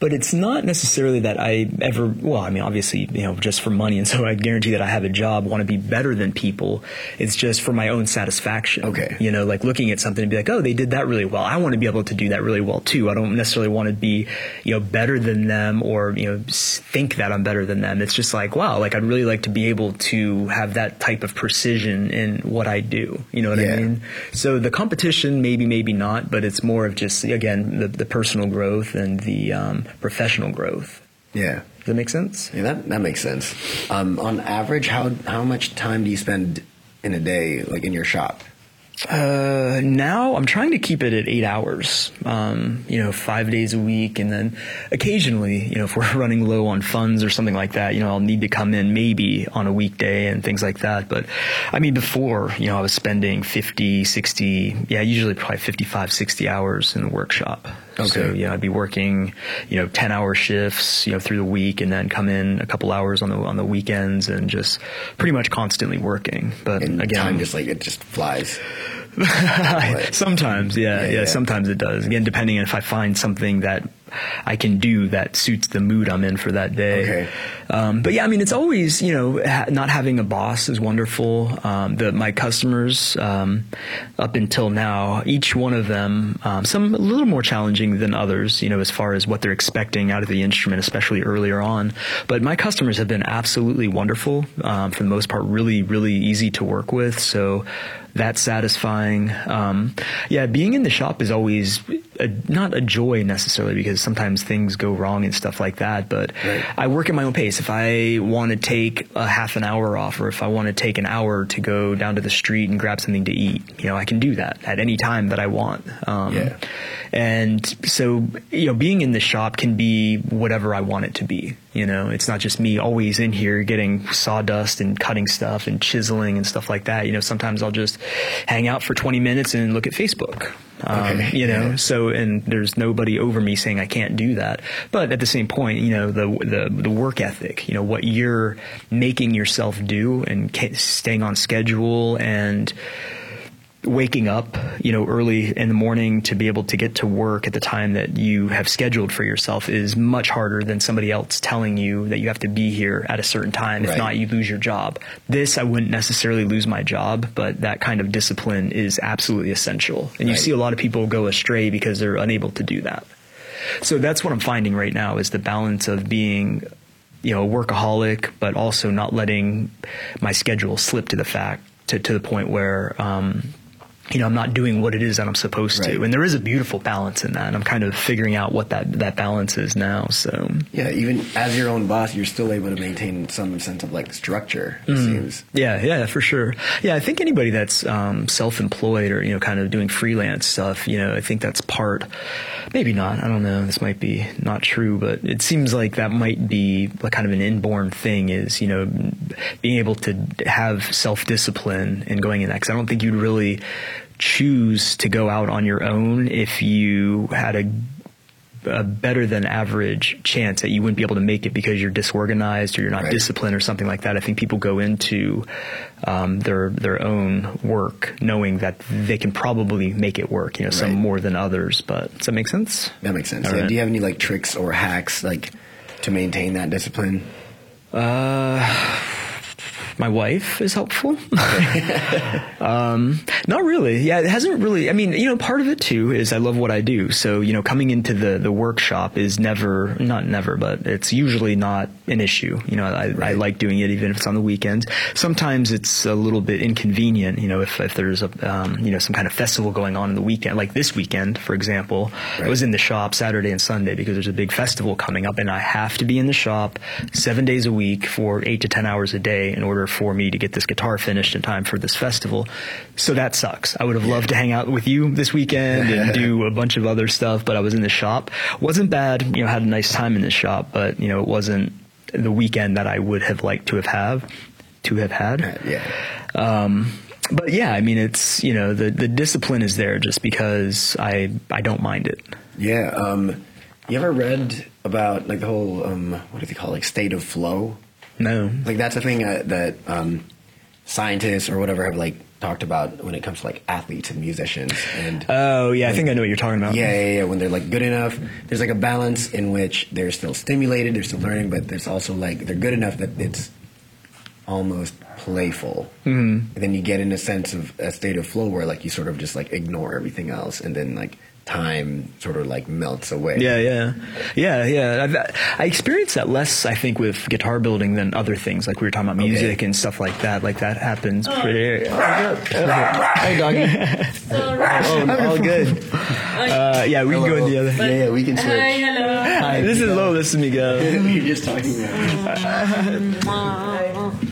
but it's not necessarily that I ever, well, I mean, obviously, you know, just for money, and so I guarantee that I have a job, want to be better than people. It's just for my own satisfaction. Okay. You know, like looking at something and be like, oh, they did that really well. I want to be able to do that really well too. I don't necessarily want to be, you know, better than them or, you know, think that I'm better than them. It's just like, wow, like I'd really like to be able to have that type of precision in what I do. You know what Yeah. I mean? So the competition, maybe, maybe not, but it's more of just, again, the, the personal growth and the um, professional growth. yeah. Does that make sense? Yeah, that that makes sense. Um, on average, how how much time do you spend in a day, like in your shop? Uh, now I'm trying to keep it at eight hours. Um, you know, five days a week, and then occasionally, you know, if we're [LAUGHS] running low on funds or something like that, you know, I'll need to come in maybe on a weekday and things like that. But I mean, before, you know, I was spending 50, 60, yeah, usually probably 55, 60 hours in the workshop. Okay. So yeah, I'd be working, you know, 10 hour shifts, you know, through the week, and then come in a couple hours on the on the weekends, and just pretty much constantly working. But And again, time just like it just flies. [LAUGHS] sometimes, yeah, Yeah, yeah, yeah. Sometimes it does. Again, depending on if I find something that I can do that suits the mood I'm in for that day. Okay. Um, but yeah, I mean, it's always you know ha- not having a boss is wonderful. Um, the my customers um, up until now, each one of them, um, some a little more challenging than others. You know, as far as what they're expecting out of the instrument, especially earlier on. But my customers have been absolutely wonderful um, for the most part. Really, really easy to work with. So that's satisfying. Um, yeah, being in the shop is always a, not a joy necessarily because sometimes things go wrong and stuff like that. But Right. I work at my own pace. If I want to take a half an hour off, or if I want to take an hour to go down to the street and grab something to eat, you know, I can do that at any time that I want. Um, Yeah. And so, you know, being in the shop can be whatever I want it to be. You know, it's not just me always in here getting sawdust and cutting stuff and chiseling and stuff like that. You know, sometimes I'll just hang out for 20 minutes and look at Facebook. Um, Okay, you know, yeah. so and there's nobody over me saying I can't do that. But at the same point, you know, the the the work ethic, you know, what you're making yourself do and ca- staying on schedule and waking up, you know, early in the morning to be able to get to work at the time that you have scheduled for yourself is much harder than somebody else telling you that you have to be here at a certain time. If Right. not, you lose your job. This, I wouldn't necessarily lose my job, but that kind of discipline is absolutely essential. And you Right. see a lot of people go astray because they're unable to do that. So that's what I'm finding right now is the balance of being you know, a workaholic, but also not letting my schedule slip to the fact to, to the point where um, you know, I'm not doing what it is that I'm supposed Right. to. And there is a beautiful balance in that. And I'm kind of figuring out what that, that balance is now. So Yeah, even as your own boss, you're still able to maintain some sense of like structure. It seems. Yeah, yeah, for sure. Yeah, I think anybody that's um, self-employed or you know, kind of doing freelance stuff, you know, I think that's part. Maybe not. I don't know. This might be not true, but it seems like that might be like kind of an inborn thing. Is you know, being able to have self-discipline and going in that. Because I don't think you'd really choose to go out on your own if you had a a better than average chance that you wouldn't be able to make it because you're disorganized or you're not Right. disciplined or something like that. I think people go into um, their their own work knowing that they can probably make it work. You know, some Right. more than others. But does that make sense? That makes sense. Yeah. right. Do you have any like tricks or hacks like to maintain that discipline? Uh, my wife is helpful. [LAUGHS] um, not really. Yeah, it hasn't really. I mean, you know, part of it too is I love what I do. So, you know, coming into the, the workshop is never, not never, but it's usually not an issue. You know, I, I like doing it even if it's on the weekends. Sometimes it's a little bit inconvenient, you know, if, if there's a, um, you know, some kind of festival going on in the weekend, like this weekend, for example. I was in the shop Saturday and Sunday because there's a big festival coming up and I have to be in the shop seven days a week for eight to ten hours a day in order for me to get this guitar finished in time for this festival. So that sucks. I would have loved to hang out with you this weekend and [LAUGHS] do a bunch of other stuff, but I was in the shop. Wasn't bad, you know, had a nice time in the shop, but you know, it wasn't the weekend that I would have liked to have have to have had. Yeah. Um, but yeah, I mean, it's you know the the discipline is there just because I I don't mind it. Yeah. Um, you ever read about like the whole um, what do they call it, like state of flow? No. Like that's a thing uh, that um, scientists or whatever have like talked about when it comes to like athletes and musicians and oh yeah, I think I know what you're talking about. yeah, yeah, yeah. When they're like good enough, there's like a balance in which they're still stimulated, they're still learning, but there's also like they're good enough that it's almost playful. Mm-hmm. And then you get in a sense of a state of flow where like you sort of just like ignore everything else, and then like time sort of like melts away. Yeah, yeah, yeah, yeah. I've, I experienced that less, I think, with guitar building than other things. Like we were talking about music Okay. and stuff like that. Like that happens Oh. pretty. Hey, [LAUGHS] doggy. Oh, all [LAUGHS] good. Uh, yeah, we can go in the other. yeah, yeah, we can switch. Hi, hello. This is Lo. This is Miguel. You're [LAUGHS] just talking about.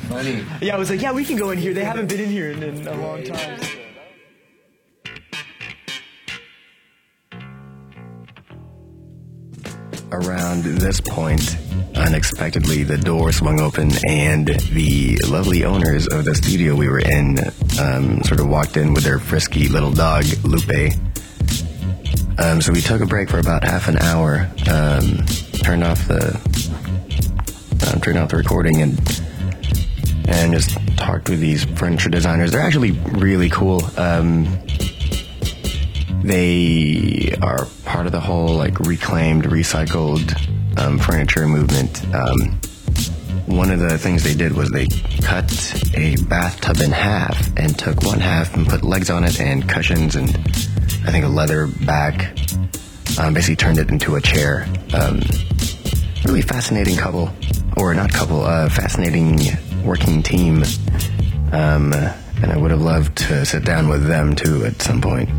Funny. Yeah, I was like, yeah, we can go in here. They haven't been in here in, in a long time. Around this point, unexpectedly, the door swung open, and the lovely owners of the studio we were in um, sort of walked in with their frisky little dog, Lupe. Um, so we took a break for about half an hour, um, turned off the um, turned off the recording, and and just talked with these furniture designers. They're actually really cool. Um, they are part of the whole like reclaimed, recycled um, furniture movement. Um, one of the things they did was they cut a bathtub in half and took one half and put legs on it and cushions and I think a leather back. Um, basically turned it into a chair. Um, really fascinating couple, or not couple, uh, fascinating working team. Um, and I would have loved to sit down with them too at some point.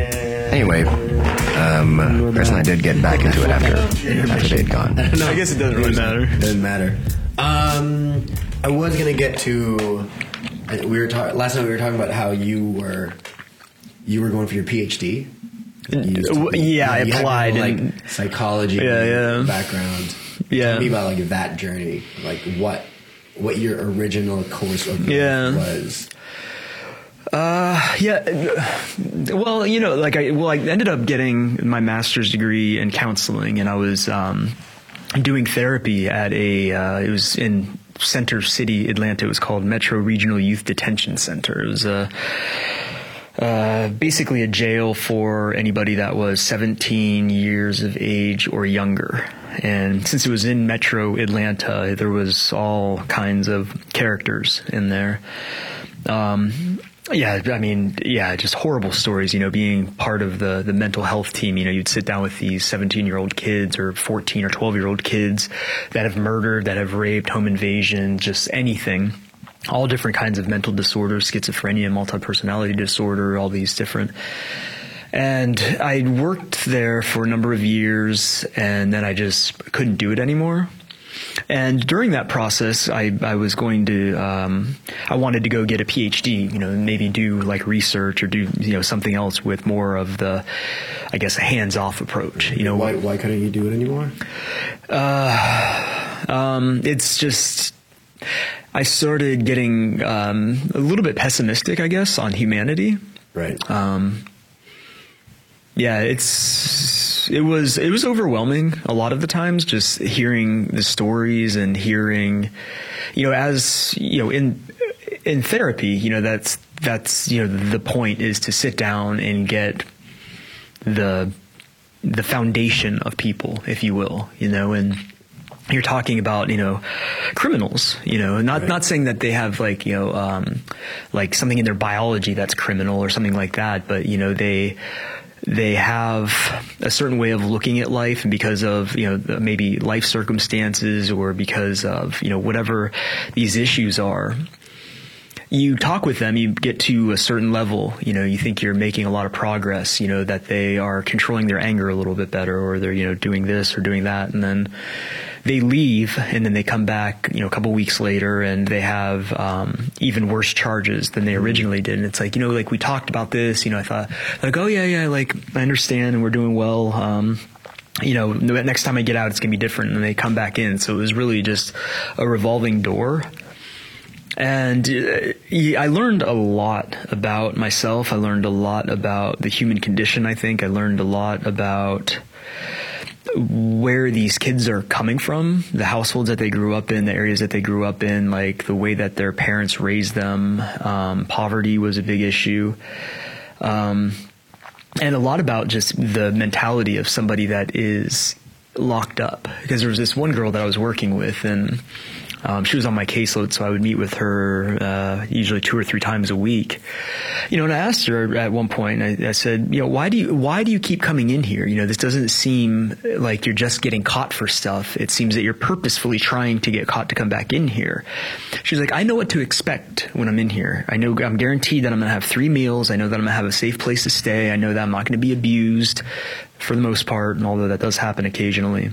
Anyway, um, Kris and I did get back into it after after they had gone. [LAUGHS] I guess it doesn't really matter. Doesn't matter. Um, I was gonna get to. We were talking last night. We were talking about how you were you were going for your PhD. You used to w- yeah, I applied your, and- psychology Yeah, yeah. background. Yeah. Tell me about like that journey, like what what your original course of Yeah. was. Yeah, well, you know, like I well, I ended up getting my master's degree in counseling, and I was um, doing therapy at a. Uh, it was in Center City, Atlanta. It was called Metro Regional Youth Detention Center. It was a. Uh, basically a jail for anybody that was 17 years of age or younger. And since it was in Metro Atlanta, there was all kinds of characters in there. Um, Oh, yeah, I mean, yeah, just horrible stories. You know, being part of the the mental health team. You know, you'd sit down with these 17 year old kids or 14 or 12 year old kids that have murdered, that have raped, home invasion, just anything. All different kinds of mental disorders, schizophrenia, multi personality disorder, all these different. And I worked there for a number of years, and then I just couldn't do it anymore. And during that process, I, I was going to, um, I wanted to go get a PhD, you know, maybe do like research or do, you know, something else with more of the, I guess, a hands off approach. You know, Why why couldn't you do it anymore? um, it's just, I started getting um, a little bit pessimistic, I guess, on humanity. Right. Um, yeah, it's it was it was overwhelming a lot of the times just hearing the stories and hearing, you know, as you know in in therapy, you know that's that's you know the point is to sit down and get the the foundation of people, if you will, you know, and you're talking about you know criminals you know not Right. not saying that they have like you know um, like something in their biology that's criminal or something like that but you know they they have a certain way of looking at life and because of you know maybe life circumstances or because of you know whatever these issues are you talk with them, you get to a certain level, you know, you think you're making a lot of progress, you know, that they are controlling their anger a little bit better or they're, you know, doing this or doing that. And then they leave and then they come back, you know, a couple weeks later and they have, um, even worse charges than they originally did. And it's like, you know, like we talked about this, you know, I thought like, oh yeah, yeah, like I understand and we're doing well. Um, you know, next time I get out, it's gonna be different. And they come back in. So it was really just a revolving door and uh, I learned a lot about myself. I learned a lot about the human condition. I think I learned a lot about where these kids are coming from, the households that they grew up in, the areas that they grew up in, like the way that their parents raised them. Um, poverty was a big issue. Um, and a lot about just the mentality of somebody that is locked up. Because there was this one girl that I was working with, and um, she was on my caseload, so I would meet with her uh, usually two or three times a week. You know, and I asked her at one point, I, I, said, you know, why do you why do you keep coming in here? You know, this doesn't seem like you're just getting caught for stuff. It seems that you're purposefully trying to get caught to come back in here. She's like, I know what to expect when I'm in here. I know I'm guaranteed that I'm going to have three meals. I know that I'm going to have a safe place to stay. I know that I'm not going to be abused for the most part, and although that does happen occasionally.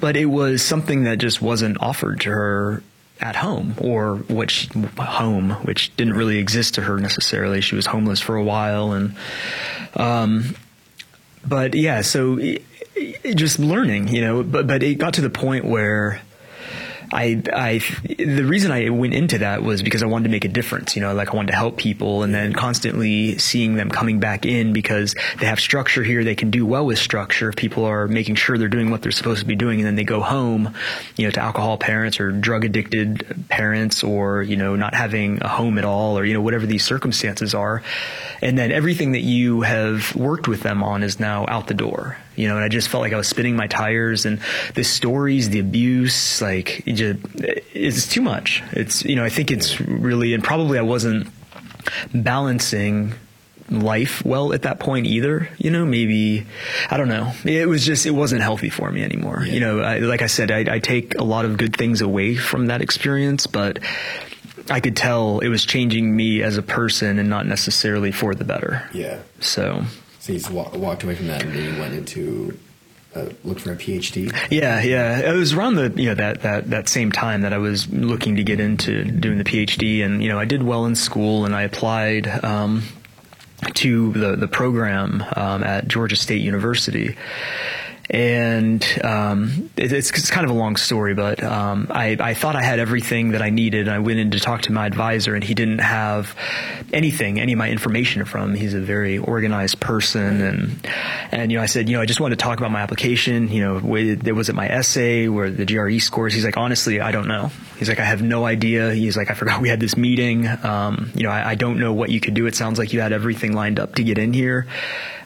But it was something that just wasn't offered to her at home or which home which didn't really exist to her necessarily. She was homeless for a while and um but yeah so it, it just learning you know but but it got to the point where I, I, the reason I went into that was because I wanted to make a difference. You know, like I wanted to help people, and then constantly seeing them coming back in because they have structure here. They can do well with structure. If people are making sure they're doing what they're supposed to be doing, and then they go home, you know, to alcohol parents or drug addicted parents, or you know, not having a home at all, or you know, whatever these circumstances are, and then everything that you have worked with them on is now out the door you know, and I just felt like I was spinning my tires and the stories, the abuse, like it just, it's too much. It's, you know, I think it's really, and probably I wasn't balancing life well at that point either. You know, maybe I don't know. It was just it wasn't healthy for me anymore. Yeah. You know, I, like I said, I, I, take a lot of good things away from that experience, but I could tell it was changing me as a person and not necessarily for the better. Yeah. So so you walk, walked away from that and then you went into uh, look for a PhD. Yeah, yeah. It was around the you know that that that same time that I was looking to get into doing the PhD, and you know I did well in school, and I applied. Um, to the the program um, at Georgia State University, and um, it, it's, it's, kind of a long story, but um, I, I, thought I had everything that I needed. I went in to talk to my advisor, and he didn't have anything, any of my information from. He's a very organized person, and and you know, I said, you know, I just wanted to talk about my application. You know, there was it my essay where the GRE scores. He's like, honestly, I don't know. He's like, I have no idea. He's like, I forgot we had this meeting. Um, you know, I, I don't know what you could do. It sounds like you had everything lined up to get in here.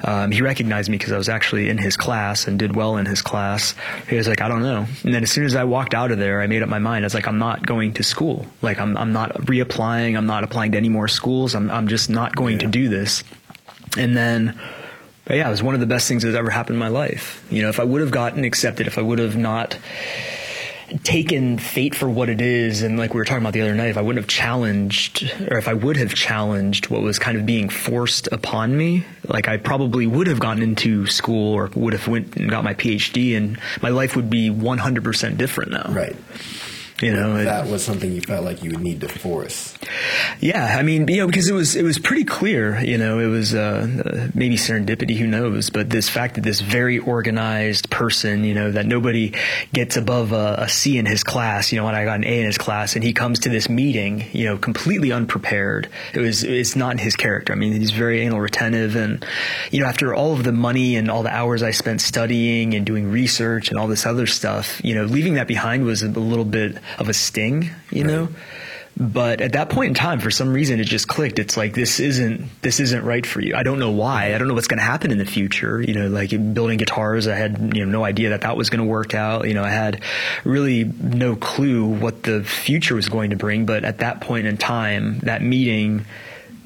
Um, he recognized me because I was actually in his class and did well in his class. He was like, I don't know. And then as soon as I walked out of there, I made up my mind. I was like, I'm not going to school. Like, I'm, I'm not reapplying. I'm not applying to any more schools. I'm, I'm just not going yeah. to do this. And then, yeah, it was one of the best things that's ever happened in my life. You know, if I would have gotten accepted, if I would have not taken fate for what it is. And like we were talking about the other night if i wouldn't have challenged or if i would have challenged what was kind of being forced upon me like i probably would have gotten into school or would have went and got my phd and my life would be 100% different now. Right you know, that was something you felt like you would need to force. Yeah, I mean, you know, because it was it was pretty clear. You know, it was uh, uh, maybe serendipity, who knows? But this fact that this very organized person, you know, that nobody gets above a, a C in his class. You know, when I got an A in his class, and he comes to this meeting, you know, completely unprepared. It was it's not in his character. I mean, he's very anal retentive, and you know, after all of the money and all the hours I spent studying and doing research and all this other stuff, you know, leaving that behind was a little bit of a sting, you right. know. But at that point in time, for some reason, it just clicked. It's like this isn't this isn't right for you. I don't know why. I don't know what's going to happen in the future. You know, like building guitars, I had you know no idea that that was going to work out. You know, I had really no clue what the future was going to bring. But at that point in time, that meeting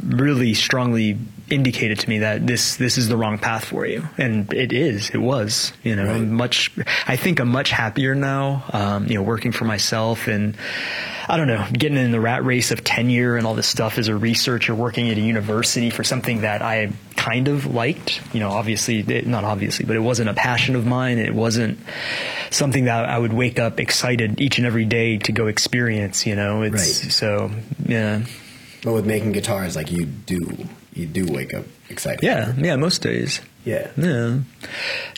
really strongly indicated to me that this this is the wrong path for you, and it is. It was. You know, right. much. I think I'm much happier now. Um, you know, working for myself and. I don't know, getting in the rat race of tenure and all this stuff as a researcher working at a university for something that I kind of liked. You know, obviously, it, not obviously, but it wasn't a passion of mine. It wasn't something that I would wake up excited each and every day to go experience. You know, it's right. so yeah. But with making guitars, like you do you do wake up excited. Yeah, yeah, most days. Yeah. Yeah.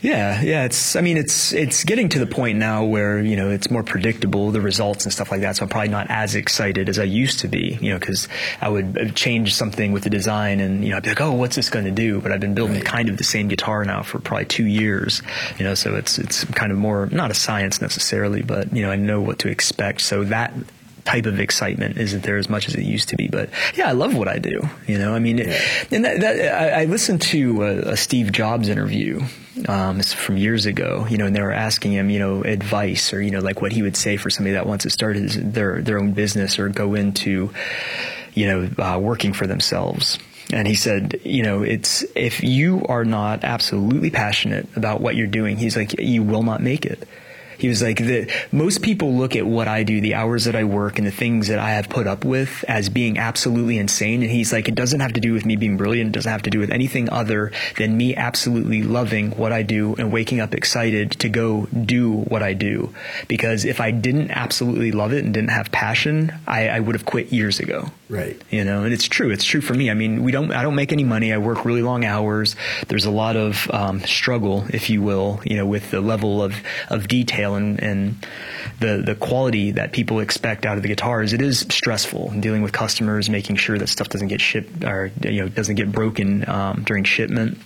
Yeah, yeah, it's I mean it's it's getting to the point now where, you know, it's more predictable the results and stuff like that. So I'm probably not as excited as I used to be, you know, cuz I would change something with the design and, you know, I'd be like, "Oh, what's this going to do?" But I've been building Right. kind of the same guitar now for probably 2 years, you know, so it's it's kind of more not a science necessarily, but, you know, I know what to expect. So that type of excitement isn't there as much as it used to be. But yeah, I love what I do. You know, I mean, and that, that I, I listened to a, a Steve Jobs interview um, from years ago. You know, and they were asking him, you know, advice or you know, like what he would say for somebody that wants to start his, their their own business or go into, you know, uh, working for themselves. And he said, you know, it's if you are not absolutely passionate about what you're doing, he's like, you will not make it. He was like, the, most people look at what I do, the hours that I work, and the things that I have put up with as being absolutely insane. And he's like, it doesn't have to do with me being brilliant. It doesn't have to do with anything other than me absolutely loving what I do and waking up excited to go do what I do. Because if I didn't absolutely love it and didn't have passion, I, I would have quit years ago Right. you know and it's true it's true for me i mean we don't i don't make any money i work really long hours there's a lot of um, struggle if you will you know with the level of, of detail and, and the the quality that people expect out of the guitars it is stressful dealing with customers making sure that stuff doesn't get shipped or you know doesn't get broken um, during shipment.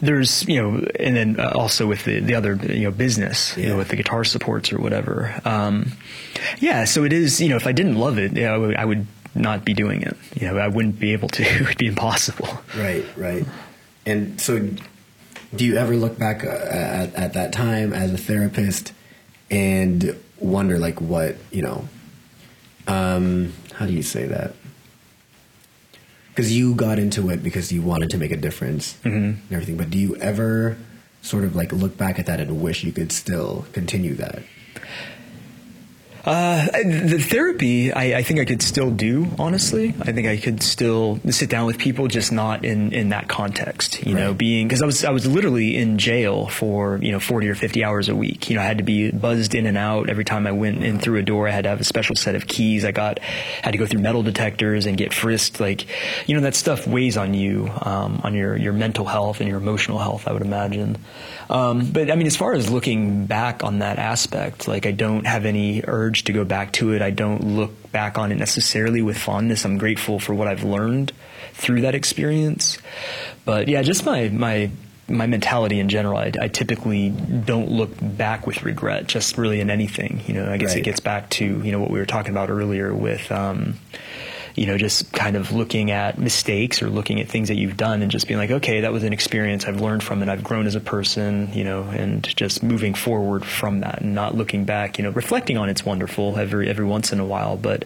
There's you know and then uh, also with the, the other you know business you know with the guitar supports or whatever. Um, yeah so it is you know if I didn't love it you know, I, would, I would not be doing it. You know I wouldn't be able to [LAUGHS] it would be impossible. Right, right. And so, do you ever look back uh, at, at that time as a therapist and wonder, like, what, you know, um, how do you say that? Because you got into it because you wanted to make a difference and everything, but do you ever sort of like look back at that and wish you could still continue that? Uh, the therapy, I, I think I could still do. Honestly, I think I could still sit down with people, just not in, in that context. You know, being because I was I was literally in jail for you know forty or fifty hours a week. You know, I had to be buzzed in and out every time I went in through a door. I had to have a special set of keys. I got had to go through metal detectors and get frisked. Like, you know, that stuff weighs on you, um, on your your mental health and your emotional health. I would imagine. Um, but I mean, as far as looking back on that aspect, like I don't have any urge to go back to it. I don't look back on it necessarily with fondness. I'm grateful for what I've learned through that experience. But yeah, just my my my mentality in general. I, I typically don't look back with regret, just really in anything. You know, I guess Right. it gets back to you know what we were talking about earlier with. Um, you know, just kind of looking at mistakes or looking at things that you've done and just being like, okay, that was an experience. I've learned from it. I've grown as a person, you know, and just moving forward from that and not looking back, you know, reflecting on it's wonderful every, every once in a while, but,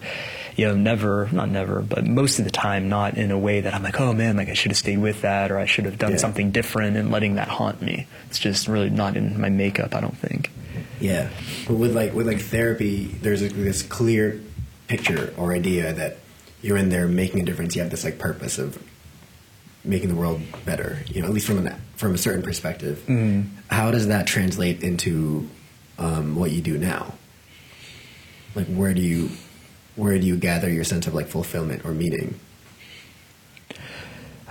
you know, never, not never, but most of the time, not in a way that I'm like, oh man, like I should have stayed with that or I should have done Yeah. something different and letting that haunt me. It's just really not in my makeup, I don't think. Yeah, but with like with like therapy, there's like this clear picture or idea that you're in there making a difference. You have this like purpose of making the world better. You know, at least from an from a certain perspective. How does that translate into um, what you do now? Like, where do you where do you gather your sense of like fulfillment or meaning?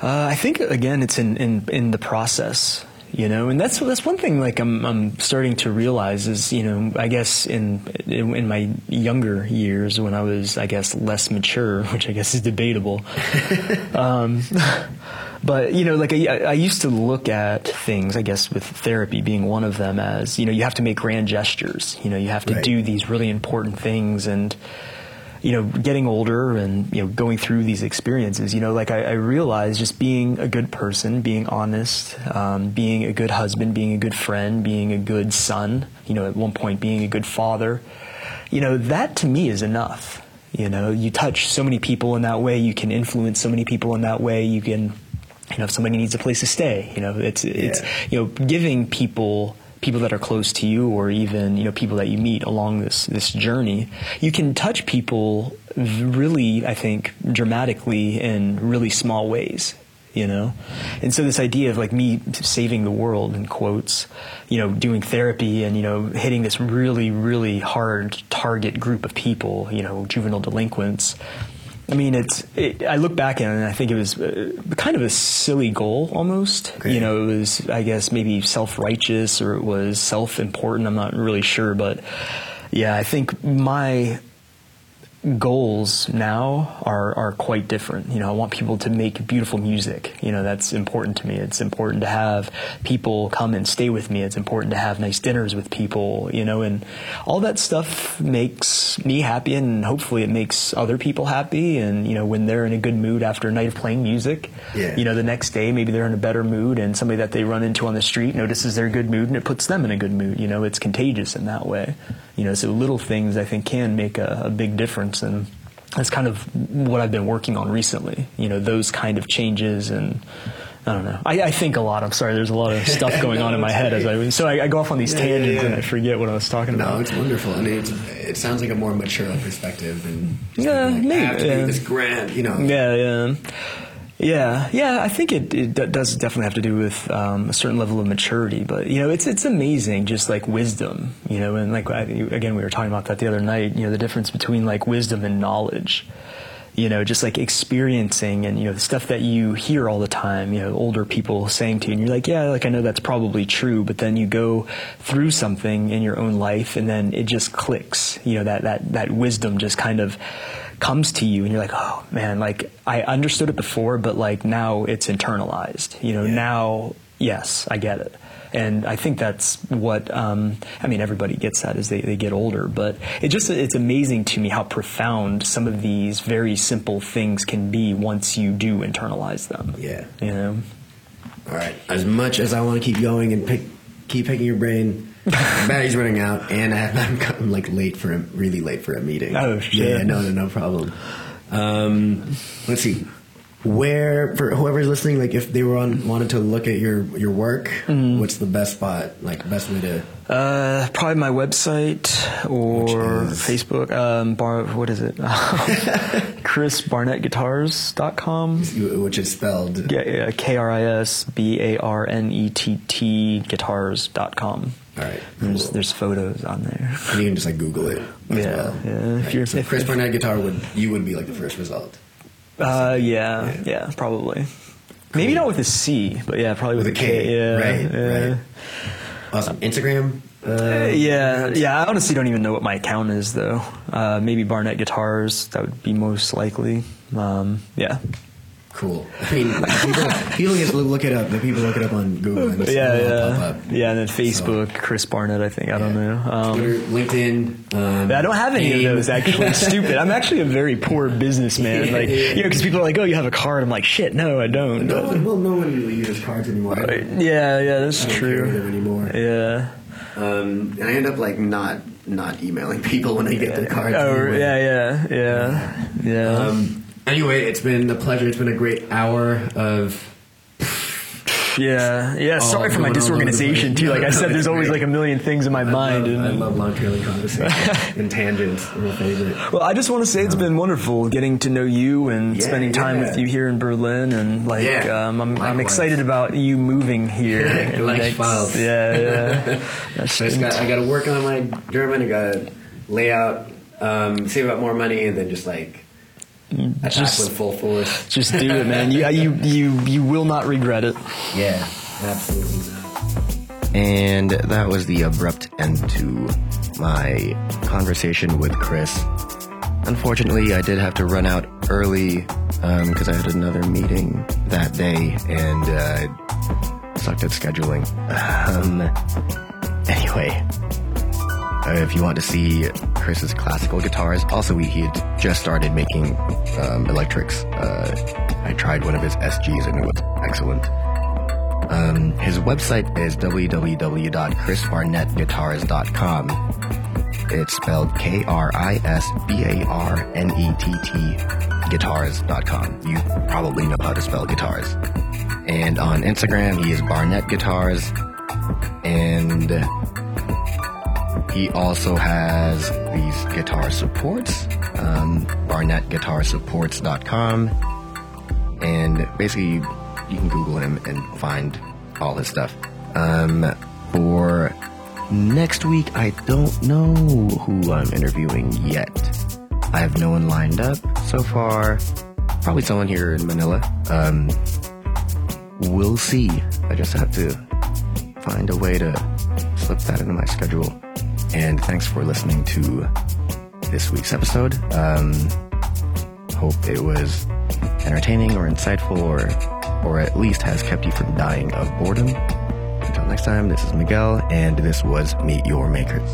Uh, I think again, it's in, in in the process, you know, and that's that's one thing. Like I'm I'm starting to realize is you know I guess in in, my younger years when I was I guess less mature, [LAUGHS] which I guess is debatable. [LAUGHS] um, but you know, like I, I used to look at things, I guess, with therapy being one of them, as you know, you have to make grand gestures. You know, you have to Right. do these really important things and you know, getting older and you know, going through these experiences, you know, like I, I realized just being a good person, being honest, um, being a good husband, being a good friend, being a good son, you know, at one point being a good father, you know, that to me is enough. You know, you touch so many people in that way, you can influence so many people in that way, you can, you know, if somebody needs a place to stay, you know, it's it's Yeah. you know, giving people people that are close to you or even you know people that you meet along this this journey you can touch people really i think dramatically in really small ways you know? And so this idea of like me saving the world in quotes you know doing therapy and you know hitting this really really hard target group of people you know juvenile delinquents I mean, it's. It, I look back and I think it was uh, kind of a silly goal almost. Okay. You know, it was I guess maybe self righteous or it was self important. I'm not really sure, but yeah, I think my goals now are are quite different. You know, I want people to make beautiful music. You know, that's important to me. It's important to have people come and stay with me. It's important to have nice dinners with people, you know, and all that stuff makes me happy and hopefully it makes other people happy and you know, when they're in a good mood after a night of playing music, Yeah. you know, the next day maybe they're in a better mood and somebody that they run into on the street notices their good mood and it puts them in a good mood. You know, it's contagious in that way. You know, so little things I think can make a, a big difference and that's kind of what I've been working on recently. You know, those kind of changes and I don't know. I, I think a lot. I'm sorry. There's a lot of stuff [LAUGHS] going on in my head as I so I, I go off on these Yeah, yeah, tangents and. I forget what I was talking No, about. it's wonderful. I mean, it's, it sounds like a more mature perspective than just Yeah, like, maybe, ah, to yeah. this grand, you know. Yeah, yeah, yeah, yeah. I think it, it d- does definitely have to do with um, a certain level of maturity, but you know, it's it's amazing, just like wisdom, you know, and like I, again, we were talking about that the other night. You know, the difference between like wisdom and knowledge. You know, just like experiencing and you know the stuff that you hear all the time. You know, older people saying to you, and you're like, yeah, like I know that's probably true, but then you go through something in your own life, and then it just clicks. You know, that that that wisdom just kind of comes to you and you're like, oh man, like I understood it before, but like now it's internalized. You know, Yeah. now yes, I get it. And I think that's what um, I mean. Everybody gets that as they, they get older, but it just it's amazing to me how profound some of these very simple things can be once you do internalize them. Yeah. you know. All right. As much as I want to keep going and pick, keep picking your brain, [LAUGHS] battery's running out, and I have, I'm, I'm like late for a really late for a meeting. Oh, shit. Yeah, no, no, no problem. Um, let's see. Where for whoever's listening, like if they were on wanted to look at your your work, Mm-hmm. what's the best spot? Like best way to Uh, probably my website or? Facebook. Um, bar, what is it? [LAUGHS] KrisBarnettGuitars.com. which is spelled Yeah, yeah, K R I S B A R N E T T guitars.com. all right. There's, cool. there's photos on there. And you can just like Google it. As Yeah, well. yeah, if you're- so if- Kris Barnett guitar would you would be like the first result. Uh, yeah, Yeah. yeah, probably. Maybe not with a C, but yeah, probably with, With a K, Yeah, right, yeah. right. Awesome. Instagram. Uh, yeah, yeah. I honestly don't even know what my account is though. Uh, maybe Barnett Guitars. That would be most likely. Um, yeah. Cool. I mean, [LAUGHS] people, people just look, it up. The people look it up on Google. And Yeah, yeah, yeah. And then Facebook, Kris Barnett. I think I don't Yeah. know. Um, Twitter, LinkedIn. Um, I don't have any of those. Actually, [LAUGHS] stupid. I'm actually a very poor businessman. Like, you know, because people are like, "Oh, you have a card." I'm like, "Shit, no, I don't." No one, well, no one really uses cards anymore. Don't- Yeah, yeah, that's I don't carry them true. anymore. Yeah. Um, and I end up like not not emailing people when I get the cards. Oh, yeah, yeah, yeah, yeah. Um, anyway, it's been a pleasure. It's been a great hour of. yeah, yeah. Sorry for my going all over the disorganization too. Like I said, there's always like a million things in my I mind. love, and, I love long trailing conversations [LAUGHS] and tangents. My favorite. Well, I just want to say it's been wonderful getting to know you and Yeah, spending time yeah. with you here in Berlin, and like Yeah, um, I'm, I'm excited about you moving here. [LAUGHS] and Gleichfalls. yeah, yeah. [LAUGHS] That's So I, got, I got to work on my German. I got to lay out, um, save up more money, and then just like Just- with full force. just do it, man. You, you you you will not regret it. Yeah, absolutely. And that was the abrupt end to my conversation with Kris. Unfortunately, I did have to run out early because I had another meeting that day and uh, sucked at scheduling. Um, anyway, uh, if you want to see Kris's classical guitars, also he he had just started making um, electrics. Uh, I tried one of his SGs and it was excellent. Um, his website is www.krisbarnettguitars.com. It's spelled K R I S B A R N E T T guitars.com. You probably know how to spell guitars. And on Instagram, he is Barnett Guitars. And he also has these guitar supports, um, barnettguitarsupports.com. And basically, you can Google him and find all his stuff. Um, for next week, I don't know who I'm interviewing yet. I have no one lined up, so far, probably someone here in Manila. Um, we'll see. I just have to find a way to slip that into my schedule. And thanks for listening to this week's episode. Um, hope it was entertaining or insightful or or at least has kept you from dying of boredom. Until next time, this is Miguel, and this was Meet Your Makers.